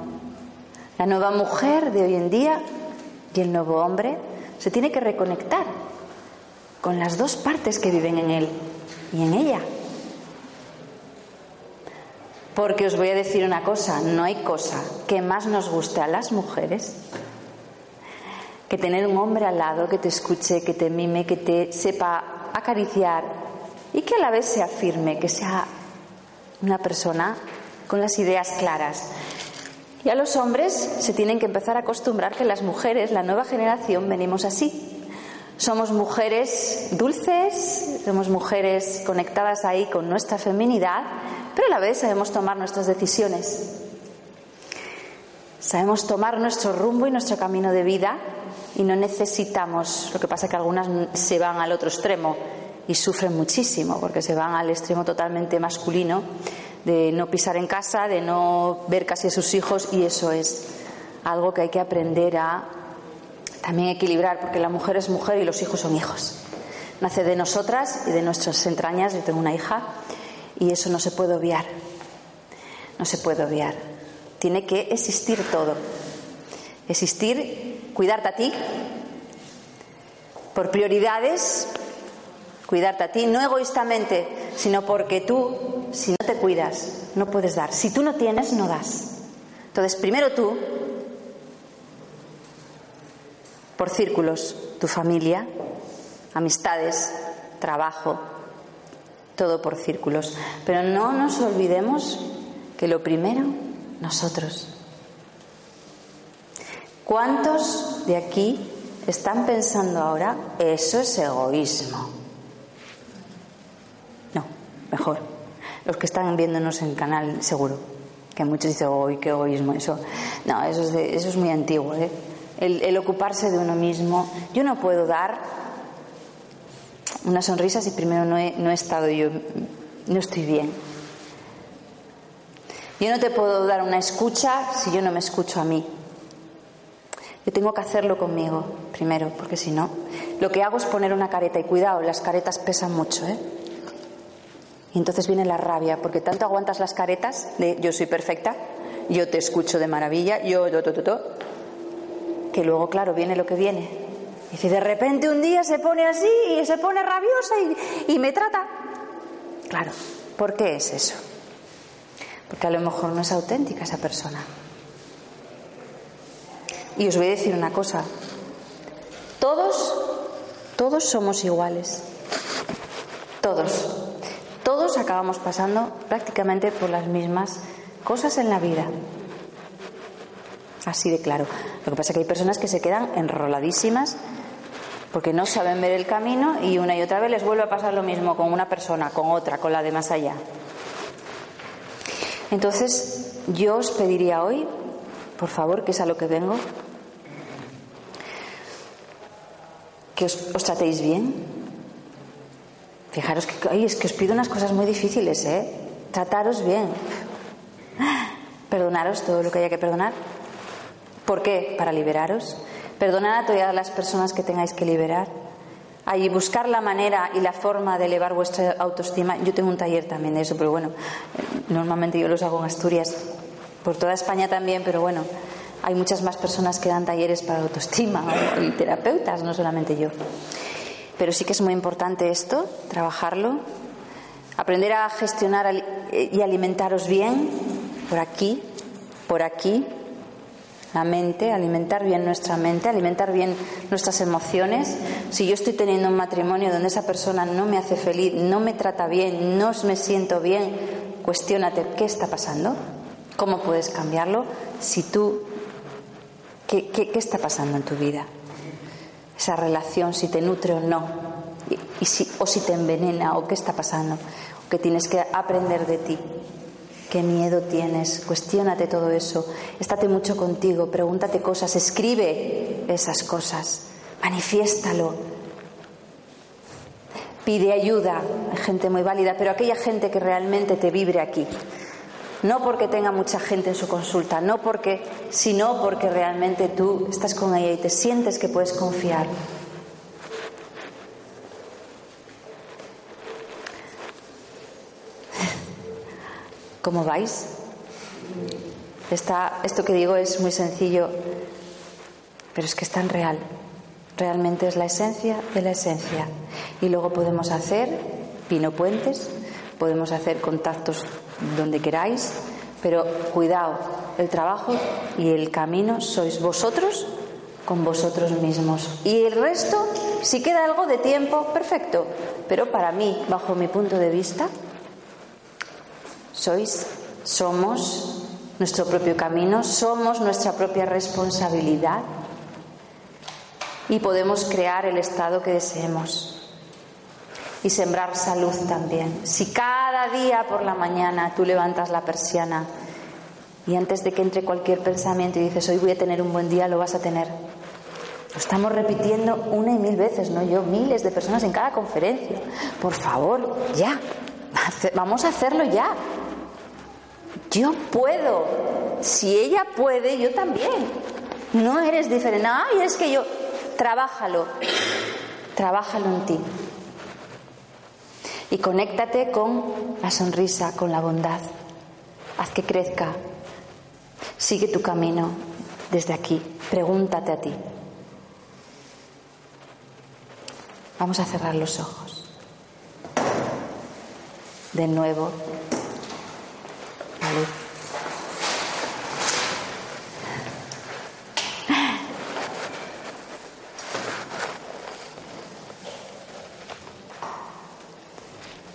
La nueva mujer de hoy en día y el nuevo hombre se tiene que reconectar con las dos partes que viven en él y en ella. Porque os voy a decir una cosa, no hay cosa que más nos guste a las mujeres que tener un hombre al lado que te escuche, que te mime, que te sepa acariciar y que a la vez sea firme, que sea una persona con las ideas claras. Y a los hombres se tienen que empezar a acostumbrar que las mujeres, la nueva generación, venimos así. Somos mujeres dulces, somos mujeres conectadas ahí con nuestra feminidad, pero a la vez sabemos tomar nuestras decisiones. Sabemos tomar nuestro rumbo y nuestro camino de vida y no necesitamos, lo que pasa es que algunas se van al otro extremo y sufren muchísimo porque se van al extremo totalmente masculino de no pisar en casa, de no ver casi a sus hijos y eso es algo que hay que aprender a también equilibrar porque la mujer es mujer y los hijos son hijos. Nace de nosotras y de nuestras entrañas. Yo tengo una hija y eso no se puede obviar. No se puede obviar. Tiene que existir todo. Existir, cuidarte a ti por prioridades, cuidarte a ti, no egoístamente, sino porque tú, si no te cuidas, no puedes dar. Si tú no tienes, no das. Entonces, primero tú, por círculos, tu familia, amistades, trabajo, todo por círculos. Pero no nos olvidemos que lo primero, nosotros. ¿Cuántos de aquí están pensando ahora, eso es egoísmo? mejor. Los que están viéndonos en canal, seguro. Que muchos dicen, uy, qué egoísmo eso. No, eso es, eso es muy antiguo. ¿eh? El, ocuparse de uno mismo. Yo no puedo dar una sonrisa si primero no he, no he estado yo, no estoy bien. Yo no te puedo dar una escucha si yo no me escucho a mí. Yo tengo que hacerlo conmigo primero, porque si no, lo que hago es poner una careta y cuidado, las caretas pesan mucho, ¿eh? Y entonces viene la rabia, porque tanto aguantas las caretas de yo soy perfecta, yo te escucho de maravilla, yo, yo, yo, yo, que luego, claro, viene lo que viene. Y dice, de repente un día se pone así y se pone rabiosa y, y me trata. Claro, ¿por qué es eso? Porque a lo mejor no es auténtica esa persona. Y os voy a decir una cosa. Todos, todos somos iguales. Todos. Todos acabamos pasando prácticamente por las mismas cosas en la vida. Así de claro. Lo que pasa es que hay personas que se quedan enroladísimas porque no saben ver el camino y una y otra vez les vuelve a pasar lo mismo con una persona, con otra, con la de más allá. Entonces, yo os pediría hoy, por favor, que es a lo que vengo, que os, tratéis bien. Fijaros que es que os pido unas cosas muy difíciles, ¿eh? Trataros bien. Perdonaros todo lo que haya que perdonar. ¿Por qué? Para liberaros. Perdonad a todas las personas que tengáis que liberar. Ahí buscar la manera y la forma de elevar vuestra autoestima. Yo tengo un taller también de eso, pero bueno, normalmente yo los hago en Asturias, por toda España también, pero bueno, hay muchas más personas que dan talleres para autoestima y terapeutas, no solamente yo. Pero sí que es muy importante esto, trabajarlo, aprender a gestionar y alimentaros bien por aquí, por aquí, la mente, alimentar bien nuestra mente, alimentar bien nuestras emociones. Si yo estoy teniendo un matrimonio donde esa persona no me hace feliz, no me trata bien, no me siento bien, cuestiónate qué está pasando, cómo puedes cambiarlo, si tú, qué, qué, qué está pasando en tu vida, esa relación, si te nutre o no, y, si, o si te envenena o qué está pasando, o que tienes que aprender de ti. ¿Qué miedo tienes? Cuestiónate todo eso. Estate mucho contigo, pregúntate cosas, escribe esas cosas, manifiéstalo. Pide ayuda, hay gente muy válida, pero aquella gente que realmente te vibre aquí. No porque tenga mucha gente en su consulta, no porque, sino porque realmente tú estás con ella y te sientes que puedes confiar. ¿Cómo vais? Está, esto que digo es muy sencillo, pero es que es tan real. Realmente es la esencia de la esencia. Y luego podemos hacer pino puentes, podemos hacer contactos donde queráis, pero cuidado, el trabajo y el camino sois vosotros con vosotros mismos. Y el resto, si queda algo de tiempo, perfecto. Pero para mí, bajo mi punto de vista, sois, somos nuestro propio camino, somos nuestra propia responsabilidad y podemos crear el estado que deseemos y sembrar salud también. Si cada día por la mañana tú levantas la persiana y antes de que entre cualquier pensamiento y dices hoy voy a tener un buen día, lo vas a tener. Lo estamos repitiendo una y mil veces, no yo, miles de personas en cada conferencia. Por favor, ya, vamos a hacerlo ya. Yo puedo. Si ella puede, yo también. No eres diferente. Ay, es que yo. Trabájalo. Trabájalo en ti. Y conéctate con la sonrisa, con la bondad. Haz que crezca. Sigue tu camino desde aquí. Pregúntate a ti. Vamos a cerrar los ojos. De nuevo, Salud.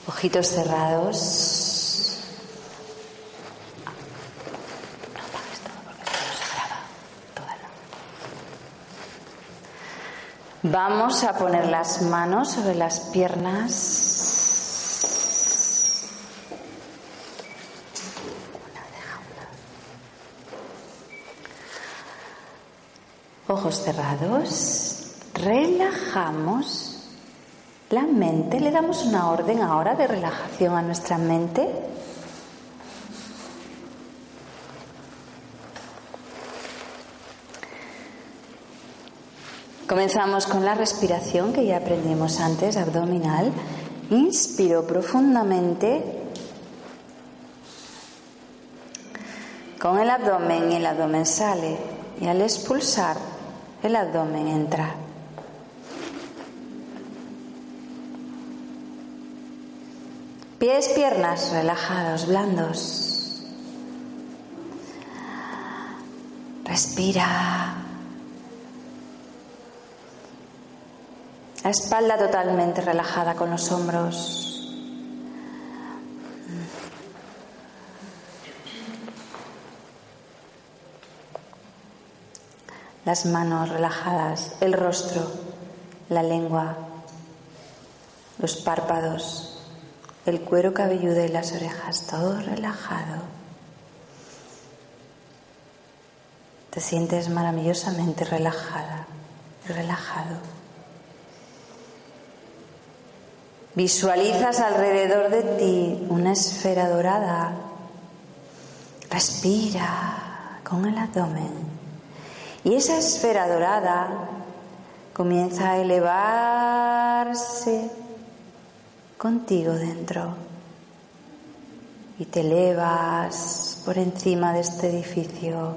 Ojitos cerrados. No apagues todo porque no se graba toda la... Vamos a poner las manos sobre las piernas. Ojos cerrados, relajamos la mente, le damos una orden ahora de relajación a nuestra mente. Comenzamos con la respiración que ya aprendimos antes, abdominal. Inspiro profundamente con el abdomen y el abdomen sale y al expulsar el abdomen entra. Pies, piernas relajados, blandos. Respira. La espalda totalmente relajada con los hombros. Las manos relajadas, el rostro, la lengua, los párpados, el cuero cabelludo y las orejas, todo relajado. Te sientes maravillosamente relajada relajado. Visualizas alrededor de ti una esfera dorada. Respira con el abdomen. Y esa esfera dorada comienza a elevarse contigo dentro. Y te elevas por encima de este edificio.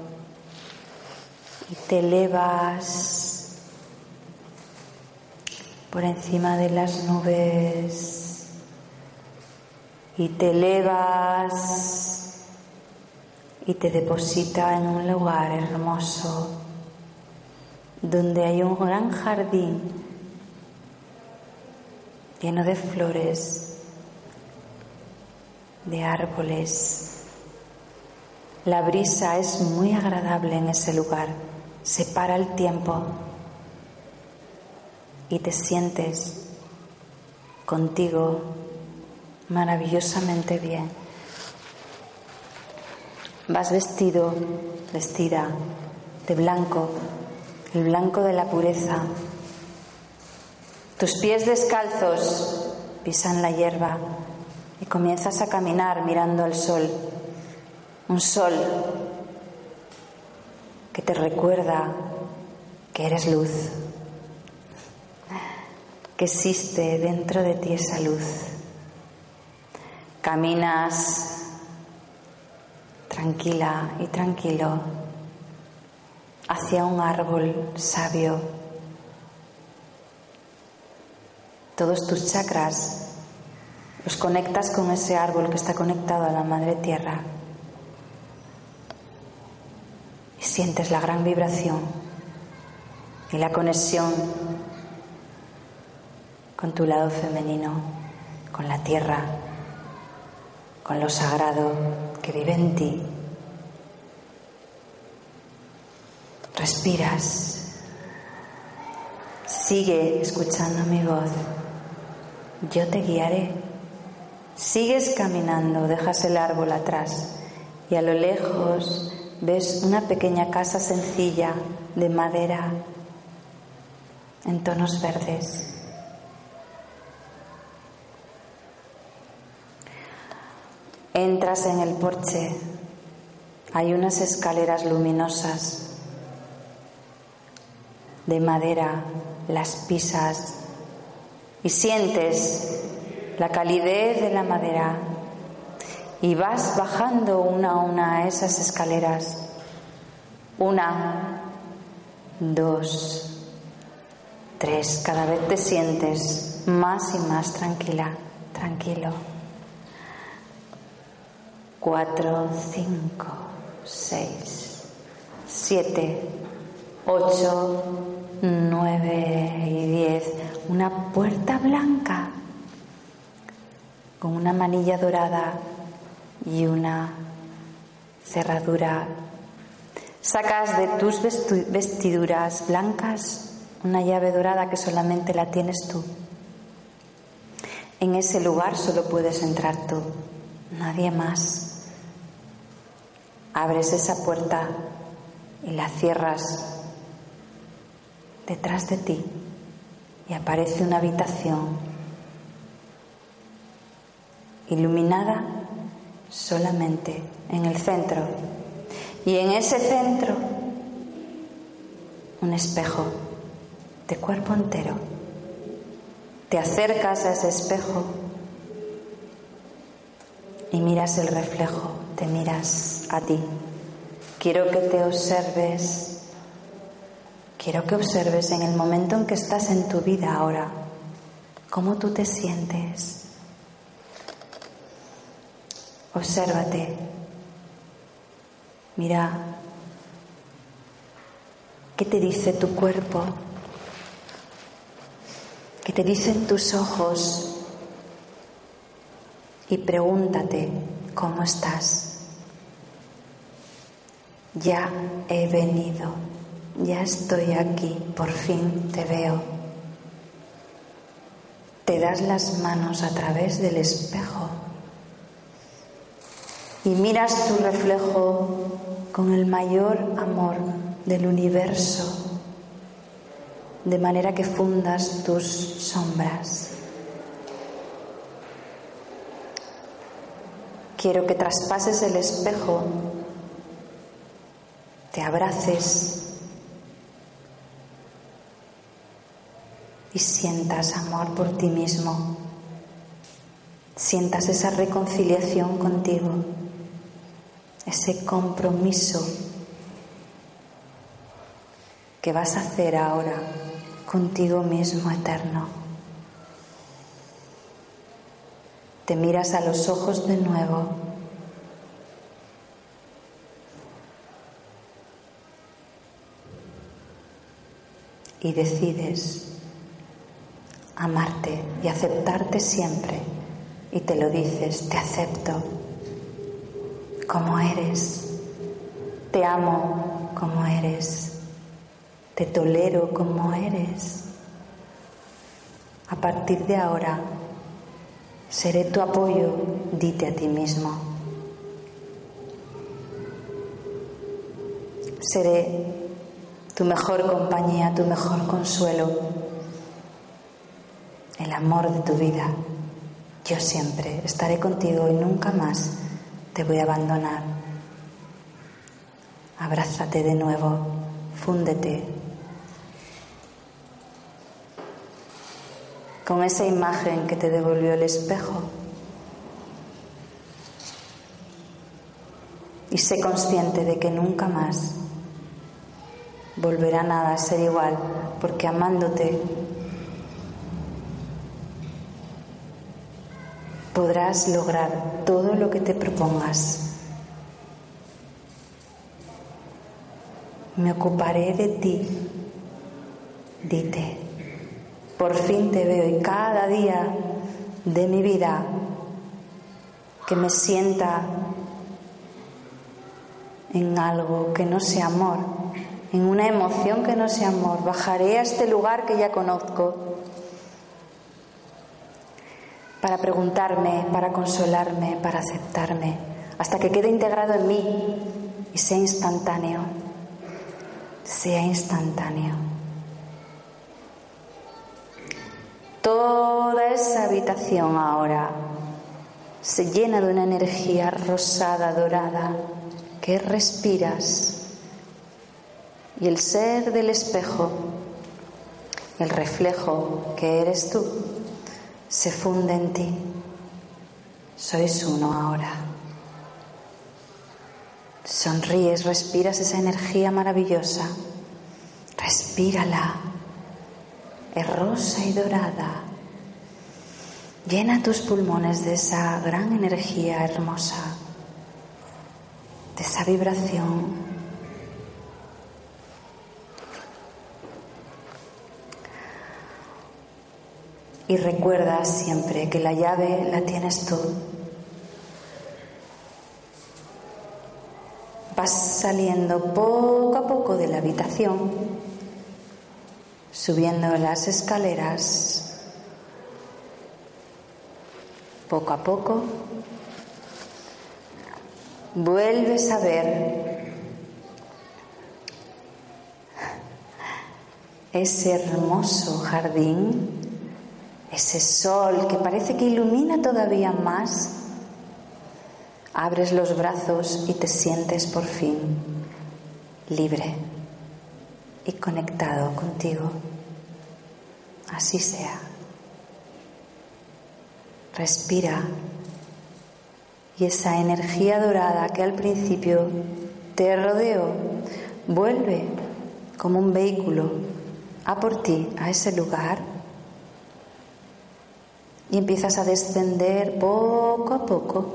Y te elevas por encima de las nubes y te elevas y te deposita en un lugar hermoso donde hay un gran jardín lleno de flores, de árboles. La brisa es muy agradable en ese lugar, se para el tiempo y te sientes contigo maravillosamente bien. Vas vestido, vestida de blanco, el blanco de la pureza. Tus pies descalzos pisan la hierba y comienzas a caminar mirando al sol. Un sol que te recuerda que eres luz que existe dentro de ti esa luz. Caminas tranquila y tranquilo hacia un árbol sabio. Todos tus chakras los conectas con ese árbol que está conectado a la Madre Tierra y sientes la gran vibración y la conexión con tu lado femenino, con la tierra, con lo sagrado que vive en ti. Respiras. Sigue escuchando mi voz. Yo te guiaré. Sigues caminando, dejas el árbol atrás y a lo lejos ves una pequeña casa sencilla de madera en tonos verdes. Entras en el porche, hay unas escaleras luminosas de madera, las pisas y sientes la calidez de la madera y vas bajando una a una esas escaleras. Una, dos, tres. Cada vez te sientes más y más tranquila, tranquilo. Cuatro, cinco, seis, siete, ocho, nueve y diez. Una puerta blanca con una manilla dorada y una cerradura. Sacas de tus vestiduras blancas una llave dorada que solamente la tienes tú. En ese lugar solo puedes entrar tú, nadie más. Abres esa puerta y la cierras detrás de ti y aparece una habitación iluminada solamente en el centro. Y en ese centro un espejo de cuerpo entero. Te acercas a ese espejo y miras el reflejo, te miras a ti. Quiero que te observes, quiero que observes en el momento en que estás en tu vida ahora, cómo tú te sientes. Obsérvate. Mira qué te dice tu cuerpo, qué te dicen tus ojos y pregúntate cómo estás. Ya he venido, ya estoy aquí, por fin te veo. Te das las manos a través del espejo y miras tu reflejo con el mayor amor del universo, de manera que fundas tus sombras. Quiero que traspases el espejo, te abraces y sientas amor por ti mismo. Sientas esa reconciliación contigo, ese compromiso que vas a hacer ahora contigo mismo eterno. Te miras a los ojos de nuevo. Y decides amarte y aceptarte siempre. Y te lo dices, te acepto como eres. Te amo como eres. Te tolero como eres. A partir de ahora, Seré tu apoyo, dite a ti mismo. Seré tu mejor compañía, tu mejor consuelo, el amor de tu vida. Yo siempre estaré contigo y nunca más te voy a abandonar. Abrázate de nuevo, fúndete con esa imagen que te devolvió el espejo. Y sé consciente de que nunca más volverá nada a ser igual, porque amándote podrás lograr todo lo que te propongas. Me ocuparé de ti, dite. Por fin te veo y cada día de mi vida que me sienta en algo que no sea amor, en una emoción que no sea amor, bajaré a este lugar que ya conozco para preguntarme, para consolarme, para aceptarme, hasta que quede integrado en mí y sea instantáneo, sea instantáneo. Toda esa habitación ahora se llena de una energía rosada, dorada, que respiras. Y el ser del espejo, el reflejo que eres tú, se funde en ti. Sois uno ahora. Sonríes, respiras esa energía maravillosa. Respírala es rosa y dorada. Llena tus pulmones de esa gran energía hermosa, de esa vibración. Y recuerda siempre que la llave la tienes tú. Vas saliendo poco a poco de la habitación subiendo las escaleras poco a poco, vuelves a ver ese hermoso jardín, ese sol que parece que ilumina todavía más. Abres los brazos y te sientes por fin libre y conectado contigo. Así sea. Respira. Y esa energía dorada que al principio te rodeó vuelve como un vehículo a por ti, a ese lugar. Y empiezas a descender poco a poco.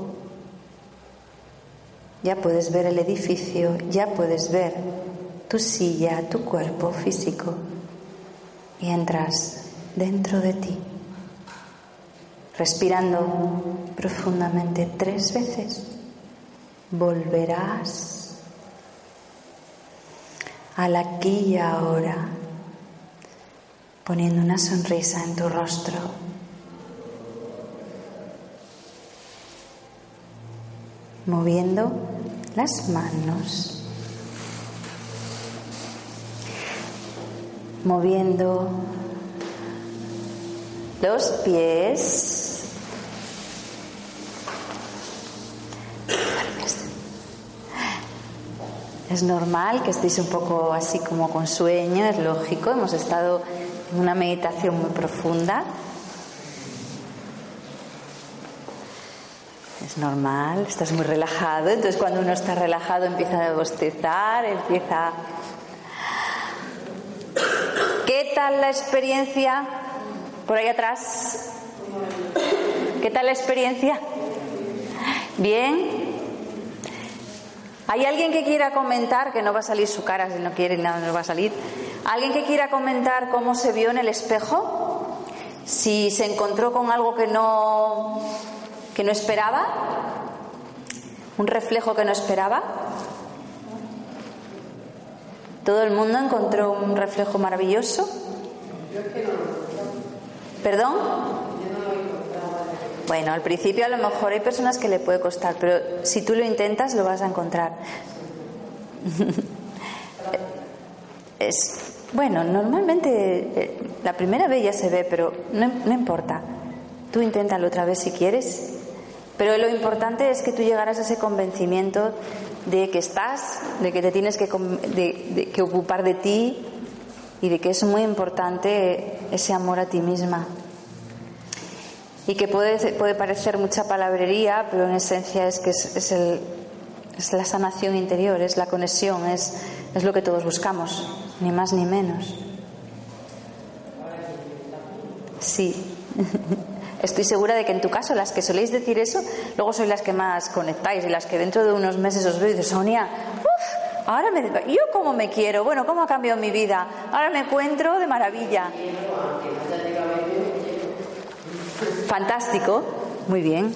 Ya puedes ver el edificio, ya puedes ver tu silla, tu cuerpo físico. Y entras dentro de ti respirando profundamente tres veces, volverás al aquí y ahora, poniendo una sonrisa en tu rostro. Moviendo las manos, moviendo los pies, Es normal que estéis un poco así como con sueño, es lógico, hemos estado en una meditación muy profunda. Es normal, estás muy relajado, entonces cuando uno está relajado empieza a bostezar, empieza... ¿Qué tal la experiencia? Por ahí atrás. ¿Qué tal la experiencia? ¿Bien? ¿Hay alguien que quiera comentar, que no va a salir su cara, si no quiere nada no va a salir? ¿Alguien que quiera comentar cómo se vio en el espejo? Si se encontró con algo que no, que no esperaba, un reflejo que no esperaba. ¿Todo el mundo encontró un reflejo maravilloso? ¿Perdón? Bueno, al principio a lo mejor hay personas que le puede costar, pero si tú lo intentas lo vas a encontrar. es bueno, normalmente eh, la primera vez ya se ve, pero no, no importa. Tú inténtalo otra vez si quieres. Pero lo importante es que tú llegaras a ese convencimiento de que estás, de que te tienes que, ocupar de ti y de que es muy importante ese amor a ti misma y que puede, puede parecer mucha palabrería, pero en esencia es que es, el, es la sanación interior, es la conexión, es, es lo que todos buscamos, ni más ni menos. Sí. Estoy segura de que en tu caso, las que soléis decir eso, luego sois las que más conectáis y las que dentro de unos meses os veo y dices, Sonia, uff, ahora me. ¿Yo cómo me quiero? Bueno, ¿cómo ha cambiado mi vida? Ahora me encuentro de maravilla. Fantástico. Muy bien,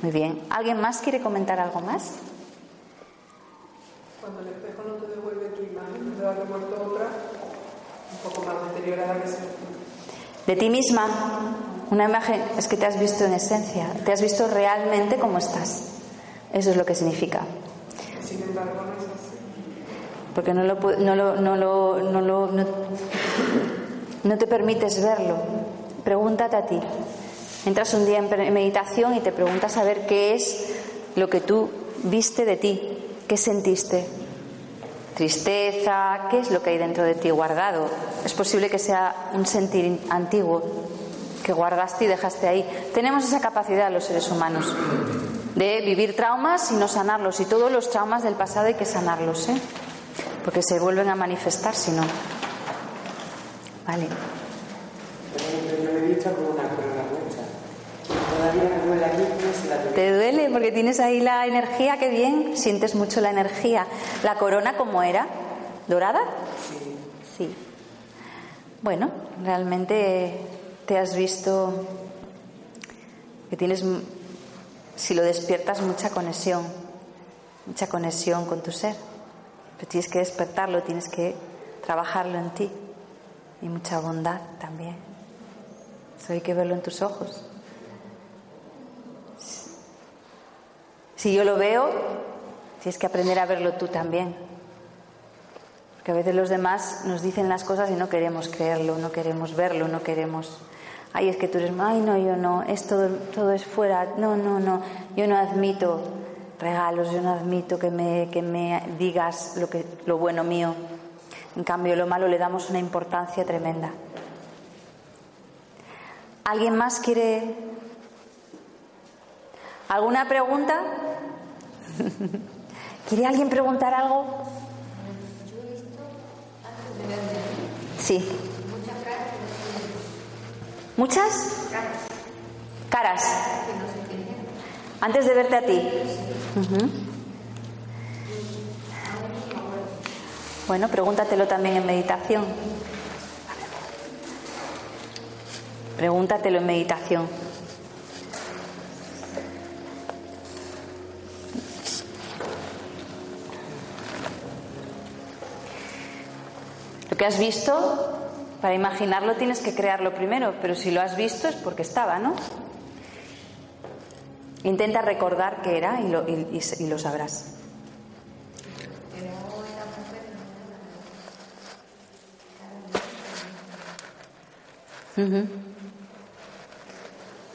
muy bien. ¿Alguien más quiere comentar algo más? Cuando el espejo no te devuelve tu imagen, te ha devuelto otra, un poco más deteriorada que se... De ti misma, una imagen es que te has visto en esencia, te has visto realmente como estás. Eso es lo que significa. Sin embargo, no es así. Porque no lo, no lo, no lo, no lo, no, no te permites verlo. Pregúntate a ti, Entras un día en meditación y te preguntas a ver qué es lo que tú viste de ti, qué sentiste. Tristeza, ¿qué es lo que hay dentro de ti guardado? Es posible que sea un sentir antiguo que guardaste y dejaste ahí. Tenemos esa capacidad los seres humanos de vivir traumas y no sanarlos. Y todos los traumas del pasado hay que sanarlos, ¿eh? Porque se vuelven a manifestar si no. Vale. ¿Te duele? Porque tienes ahí la energía, qué bien, sientes mucho la energía. ¿La corona cómo era? ¿Dorada? Sí. Sí. Bueno, realmente te has visto que tienes, si lo despiertas, mucha conexión, mucha conexión con tu ser. Pero tienes que despertarlo, tienes que trabajarlo en ti. Y mucha bondad también. Eso hay que verlo en tus ojos. Si yo lo veo, tienes que aprender a verlo tú también. Porque a veces los demás nos dicen las cosas y no queremos creerlo, no queremos verlo, no queremos. Ay, es que tú eres, ay, no, yo no, es todo, todo es fuera, no, no, no, yo no admito regalos, yo no admito que me, que me digas lo, que, lo bueno mío. En cambio, lo malo le damos una importancia tremenda. ¿Alguien más quiere ¿Alguna pregunta? ¿Quiere alguien preguntar algo? Sí. ¿Muchas? Caras. Antes de verte a ti. Bueno, pregúntatelo también en meditación. Pregúntatelo en meditación. Lo que has visto, para imaginarlo tienes que crearlo primero, pero si lo has visto es porque estaba, ¿no? Intenta recordar qué era y lo, y- lo sabrás. Ujú.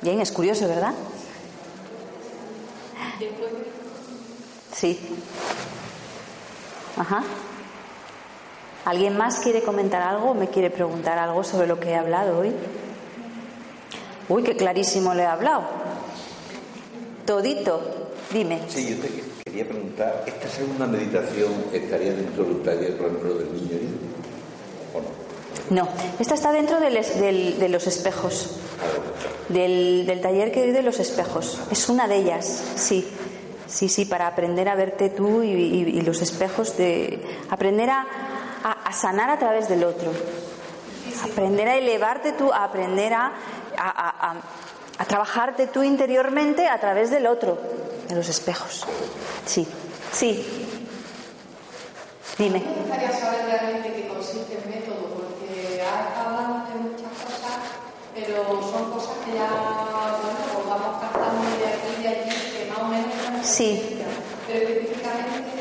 Bien, es curioso, ¿verdad? Sí. Ajá. ¿Alguien más quiere comentar algo o me quiere preguntar algo sobre lo que he hablado hoy? Uy, qué clarísimo le he hablado. Todito, dime. Sí, yo te quería preguntar, ¿esta segunda meditación estaría dentro del taller, por ejemplo, del niño? ¿O no? No, esta está dentro del de los espejos, del, del taller que doy de los espejos. Es una de ellas, sí. Sí, sí, para aprender a verte tú y, y- y los espejos, de aprender a, a- sanar a través del otro. Aprender a elevarte tú, a aprender a, a- a- a- trabajarte tú interiormente a través del otro, de los espejos. Sí, sí. Dime. Me gustaría saber realmente qué consiste el método, porque has hablado de muchas cosas, pero son cosas que ya, bueno, pues vamos captando de aquí y de allí, que más o menos Sí. Pero específicamente,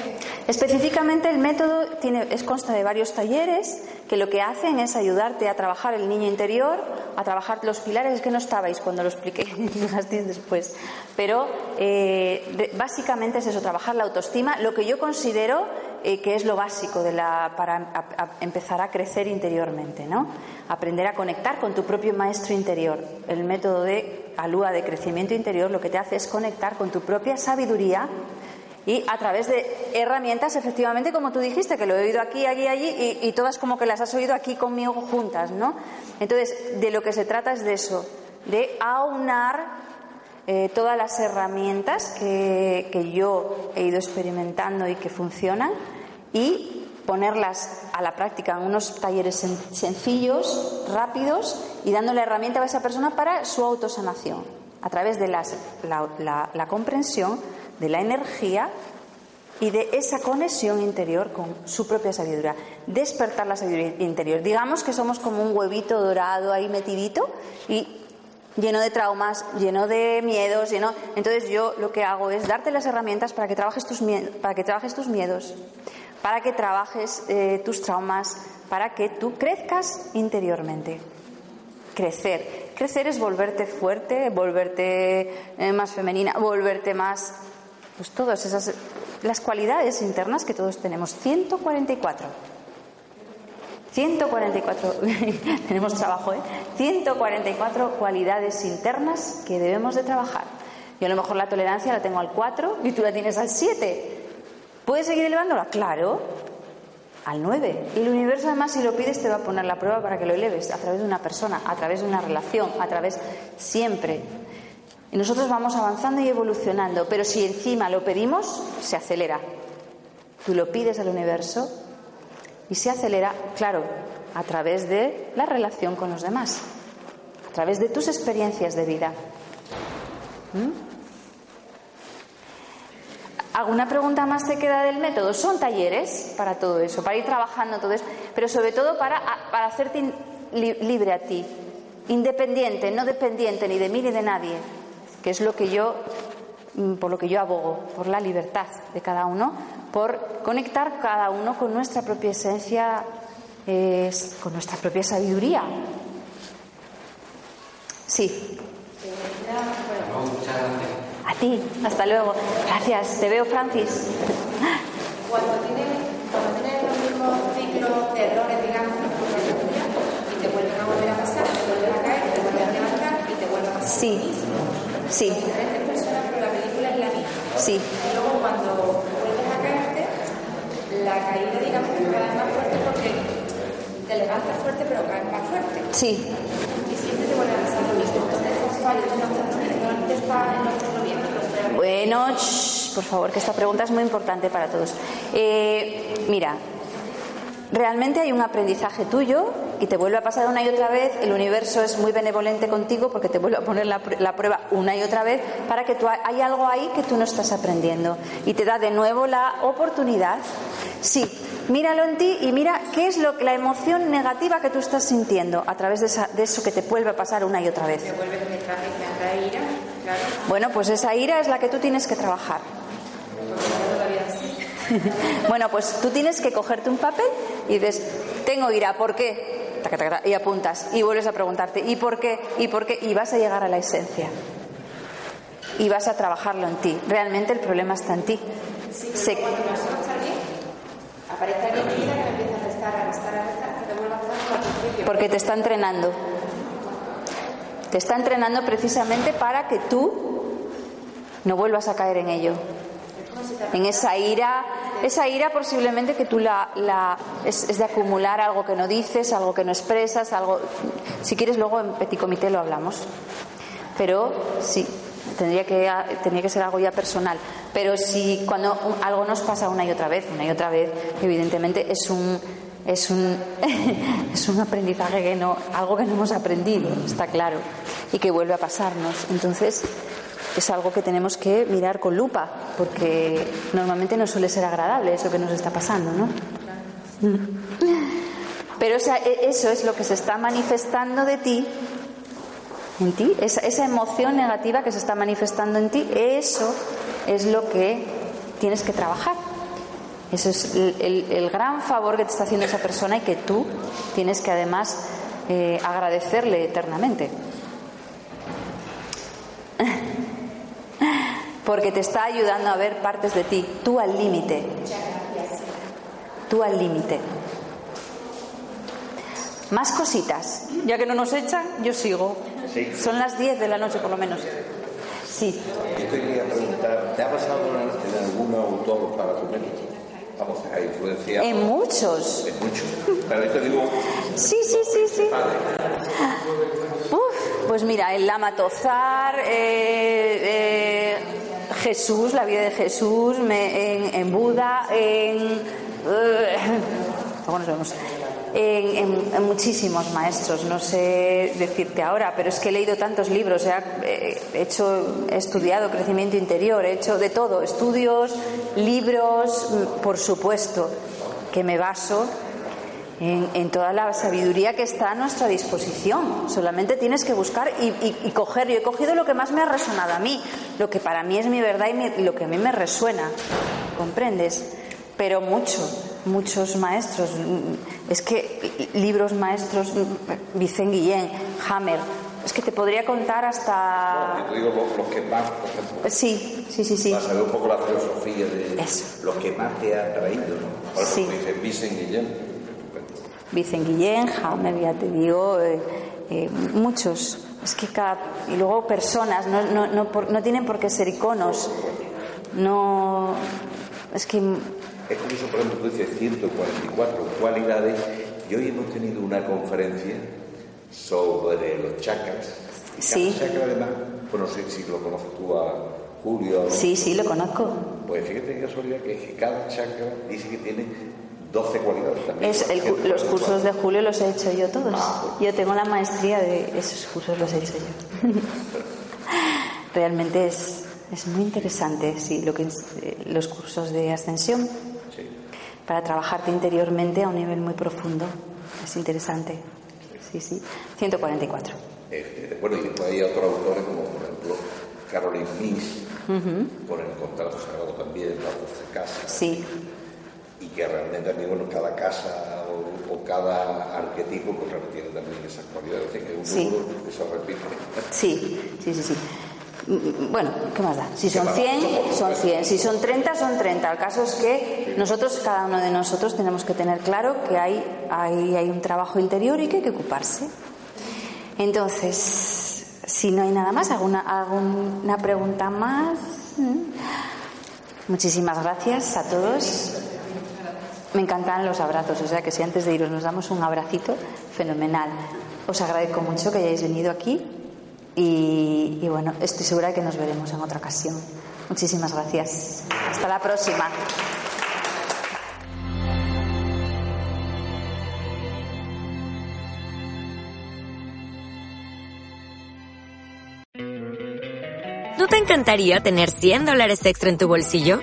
Específicamente el método tiene, es consta de varios talleres que lo que hacen es ayudarte a trabajar el niño interior, a trabajar los pilares, es que no estabais cuando lo expliqué, llegasteis después, pero eh, básicamente es eso, trabajar la autoestima, lo que yo considero eh, que es lo básico de la, para a- empezar a crecer interiormente, ¿no? Aprender a conectar con tu propio maestro interior. El método de Alúa de crecimiento interior lo que te hace es conectar con tu propia sabiduría y a través de herramientas, efectivamente, como tú dijiste, que lo he oído aquí, allí, allí, y, todas como que las has oído aquí conmigo juntas, ¿no? Entonces, de lo que se trata es de eso, de aunar eh, todas las herramientas que, que yo he ido experimentando y que funcionan y ponerlas a la práctica en unos talleres sen- sencillos, rápidos y dando la herramienta a esa persona para su autosanación a través de las- la, la- la comprensión de la energía y de esa conexión interior con su propia sabiduría. Despertar la sabiduría interior. Digamos que somos como un huevito dorado ahí metidito y lleno de traumas, lleno de miedos, lleno. Entonces yo lo que hago es darte las herramientas para que trabajes tus mie- para que trabajes tus miedos, para que trabajes eh, tus traumas, para que tú crezcas interiormente. Crecer. Crecer es volverte fuerte, volverte eh, más femenina, volverte más. Pues todas esas. Las cualidades internas que todos tenemos. 144. 144. tenemos trabajo, ¿eh? 144 cualidades internas que debemos de trabajar. Yo a lo mejor la tolerancia la tengo al 4 y tú la tienes al 7. ¿Puedes seguir elevándola? Claro al 9. Y el universo además si lo pides te va a poner la prueba para que lo eleves a través de una persona, a través de una relación, a través siempre. Y nosotros vamos avanzando y evolucionando, pero si encima lo pedimos, se acelera. Tú lo pides al universo y se acelera, claro, a través de la relación con los demás, a través de tus experiencias de vida. ¿Mm? ¿Alguna pregunta más te queda del método? Son talleres para todo eso, para ir trabajando todo eso, pero sobre todo para, para hacerte libre a ti, independiente, no dependiente ni de mí ni de nadie, que es lo que yo, mm, por lo que yo abogo, por la libertad de cada uno, por conectar cada uno con nuestra propia esencia, eh, con nuestra propia sabiduría. Sí, a ti, hasta luego. Gracias, te veo, Francis. Cuando tienes, cuando tienes los mismos ciclos de errores, digamos, y te vuelven a volver a pasar, te vuelven a caer, te vuelven a levantar y te vuelven a pasar. Sí, sí, Diferentes personas, pero la meditación Sí. Y luego cuando vuelves a caerte, la caída digamos que es cada vez más fuerte porque te levantas fuerte pero caes más fuerte. Sí. Y siempre te vuelve a mismo. Entonces es fallo, no, no te está no hacerlo bien, pero Bueno, shh, por favor, que esta pregunta es muy importante para todos. Eh, mira, realmente hay un aprendizaje tuyo y te vuelve a pasar una y otra vez. El universo es muy benevolente contigo porque te vuelve a poner la, pr- la prueba una y otra vez para que tú hay algo ahí que tú no estás aprendiendo y te da de nuevo la oportunidad. Sí, míralo en ti y mira qué es lo, la emoción negativa que tú estás sintiendo a través de, esa- de eso que te vuelve a pasar una y otra vez. Bueno, pues esa ira es la que tú tienes que trabajar. porque no toda la vida así. Bueno, pues tú tienes que cogerte un papel y dices, tengo ira, ¿por qué? Y apuntas y vuelves a preguntarte, ¿y por qué? ¿Y por qué? Y vas a llegar a la esencia. Y vas a trabajarlo en ti. Realmente el problema está en ti. Se- Cuando me aparece alguien que me empieza a restar, a restar, a restar, que vuelva a principio. porque te está entrenando. Te está entrenando precisamente para que tú no vuelvas a caer en ello. En esa ira, esa ira posiblemente que tú la, la- es, de acumular algo que no dices, algo que no expresas, algo. Si quieres luego en petit comité lo hablamos. Pero sí, tendría que tendría que ser algo ya personal. Pero si cuando algo nos pasa una y otra vez, una y otra vez, evidentemente es un es un es un aprendizaje que no algo que no hemos aprendido, está claro, y que vuelve a pasarnos. Entonces es algo que tenemos que mirar con lupa, porque normalmente no suele ser agradable eso que nos está pasando, ¿no? Pero esa- e- eso es lo que se está manifestando de ti, en ti, esa, esa emoción negativa que se está manifestando en ti, eso es lo que tienes que trabajar. Eso es el gran favor que te está haciendo esa persona y que tú tienes que además eh, agradecerle eternamente. Porque te está ayudando a ver partes de ti, tú al límite. Tú al límite. Más cositas. Ya que no nos echan, yo sigo. Sí. Son las 10 de la noche por lo menos. Sí. Yo te quería preguntar, ¿te ha pasado en, algún autor para tu mente? Vamos, ha influenciado En muchos. en mucho. Pero te digo, Sí, sí, sí, sí. Uf, pues mira, el Lama Tozar, eh, eh, Jesús, la vida de Jesús, me- en, Buda, en. vemos. En, en- muchísimos maestros, no sé decirte ahora, pero es que he leído tantos libros, he, he hecho, he estudiado crecimiento interior, he hecho de todo, estudios, libros, por supuesto, que me baso en, en toda la sabiduría que está a nuestra disposición. Solamente tienes que buscar y, y- y coger. Yo he cogido lo que más me ha resonado a mí, lo que para mí es mi verdad y mi- lo que a mí me resuena. ¿Comprendes? Pero mucho, muchos maestros. mm, Es que libros maestros, mm, Vicente Guillén, Hammer. Es que te podría contar hasta. te digo los, los que más, por ejemplo, Sí, sí, sí, sí. para saber un poco la filosofía de Eso. lo que más te ha traído, ¿no? Por Sí. ejemplo, dice Vicente Guillén. Vicente Guillén, Hammer, ya te digo, eh, eh, muchos. Es que cada. Y luego personas, no, no, no, por- no tienen por qué ser iconos. No. Es que. Es curioso, por ejemplo, tú dices 144 cualidades y hoy hemos tenido una conferencia sobre los chakras. Y cada Sí. chakra, además, pues no sé si lo conoces tú a Julio. Sí, sí, lo conozco. Pues fíjate qué casualidad que, que cada chakra dice que tiene 12 cualidades también. Es el los cursos de Julio los he hecho yo todos. Yo tengo la maestría de esos cursos, los he hecho yo. Realmente es, es muy interesante, sí, lo que eh, los cursos de ascensión Sí. para trabajarte interiormente a un nivel muy profundo. Es interesante. Sí, sí. 144. Eh, bueno, y después hay otros autores como, por ejemplo, Caroline Miss, con el contrato sagrado también, las 12 casas. Sí, y que realmente también bueno, cada casa o, o cada arquetipo pues tiene también esas cualidades, que un Sí. que se repite. sí, sí, sí, sí. Mm, Bueno, ¿qué más da? Si ¿Qué son más da? 100, Somos- son 100. Si son 30, son 30. El caso es que nosotros, cada uno de nosotros, tenemos que tener claro que hay, hay, hay un trabajo interior y que hay que ocuparse. Entonces, si no hay nada más, ¿alguna, alguna pregunta más? ¿Mm? Muchísimas gracias a todos. Me encantan los abrazos, o sea que si antes de iros nos damos un abracito, fenomenal. Os agradezco mucho que hayáis venido aquí y, bueno, estoy segura de que nos veremos en otra ocasión. Muchísimas gracias. Hasta la próxima. ¿No te encantaría tener 100 dólares extra en tu bolsillo?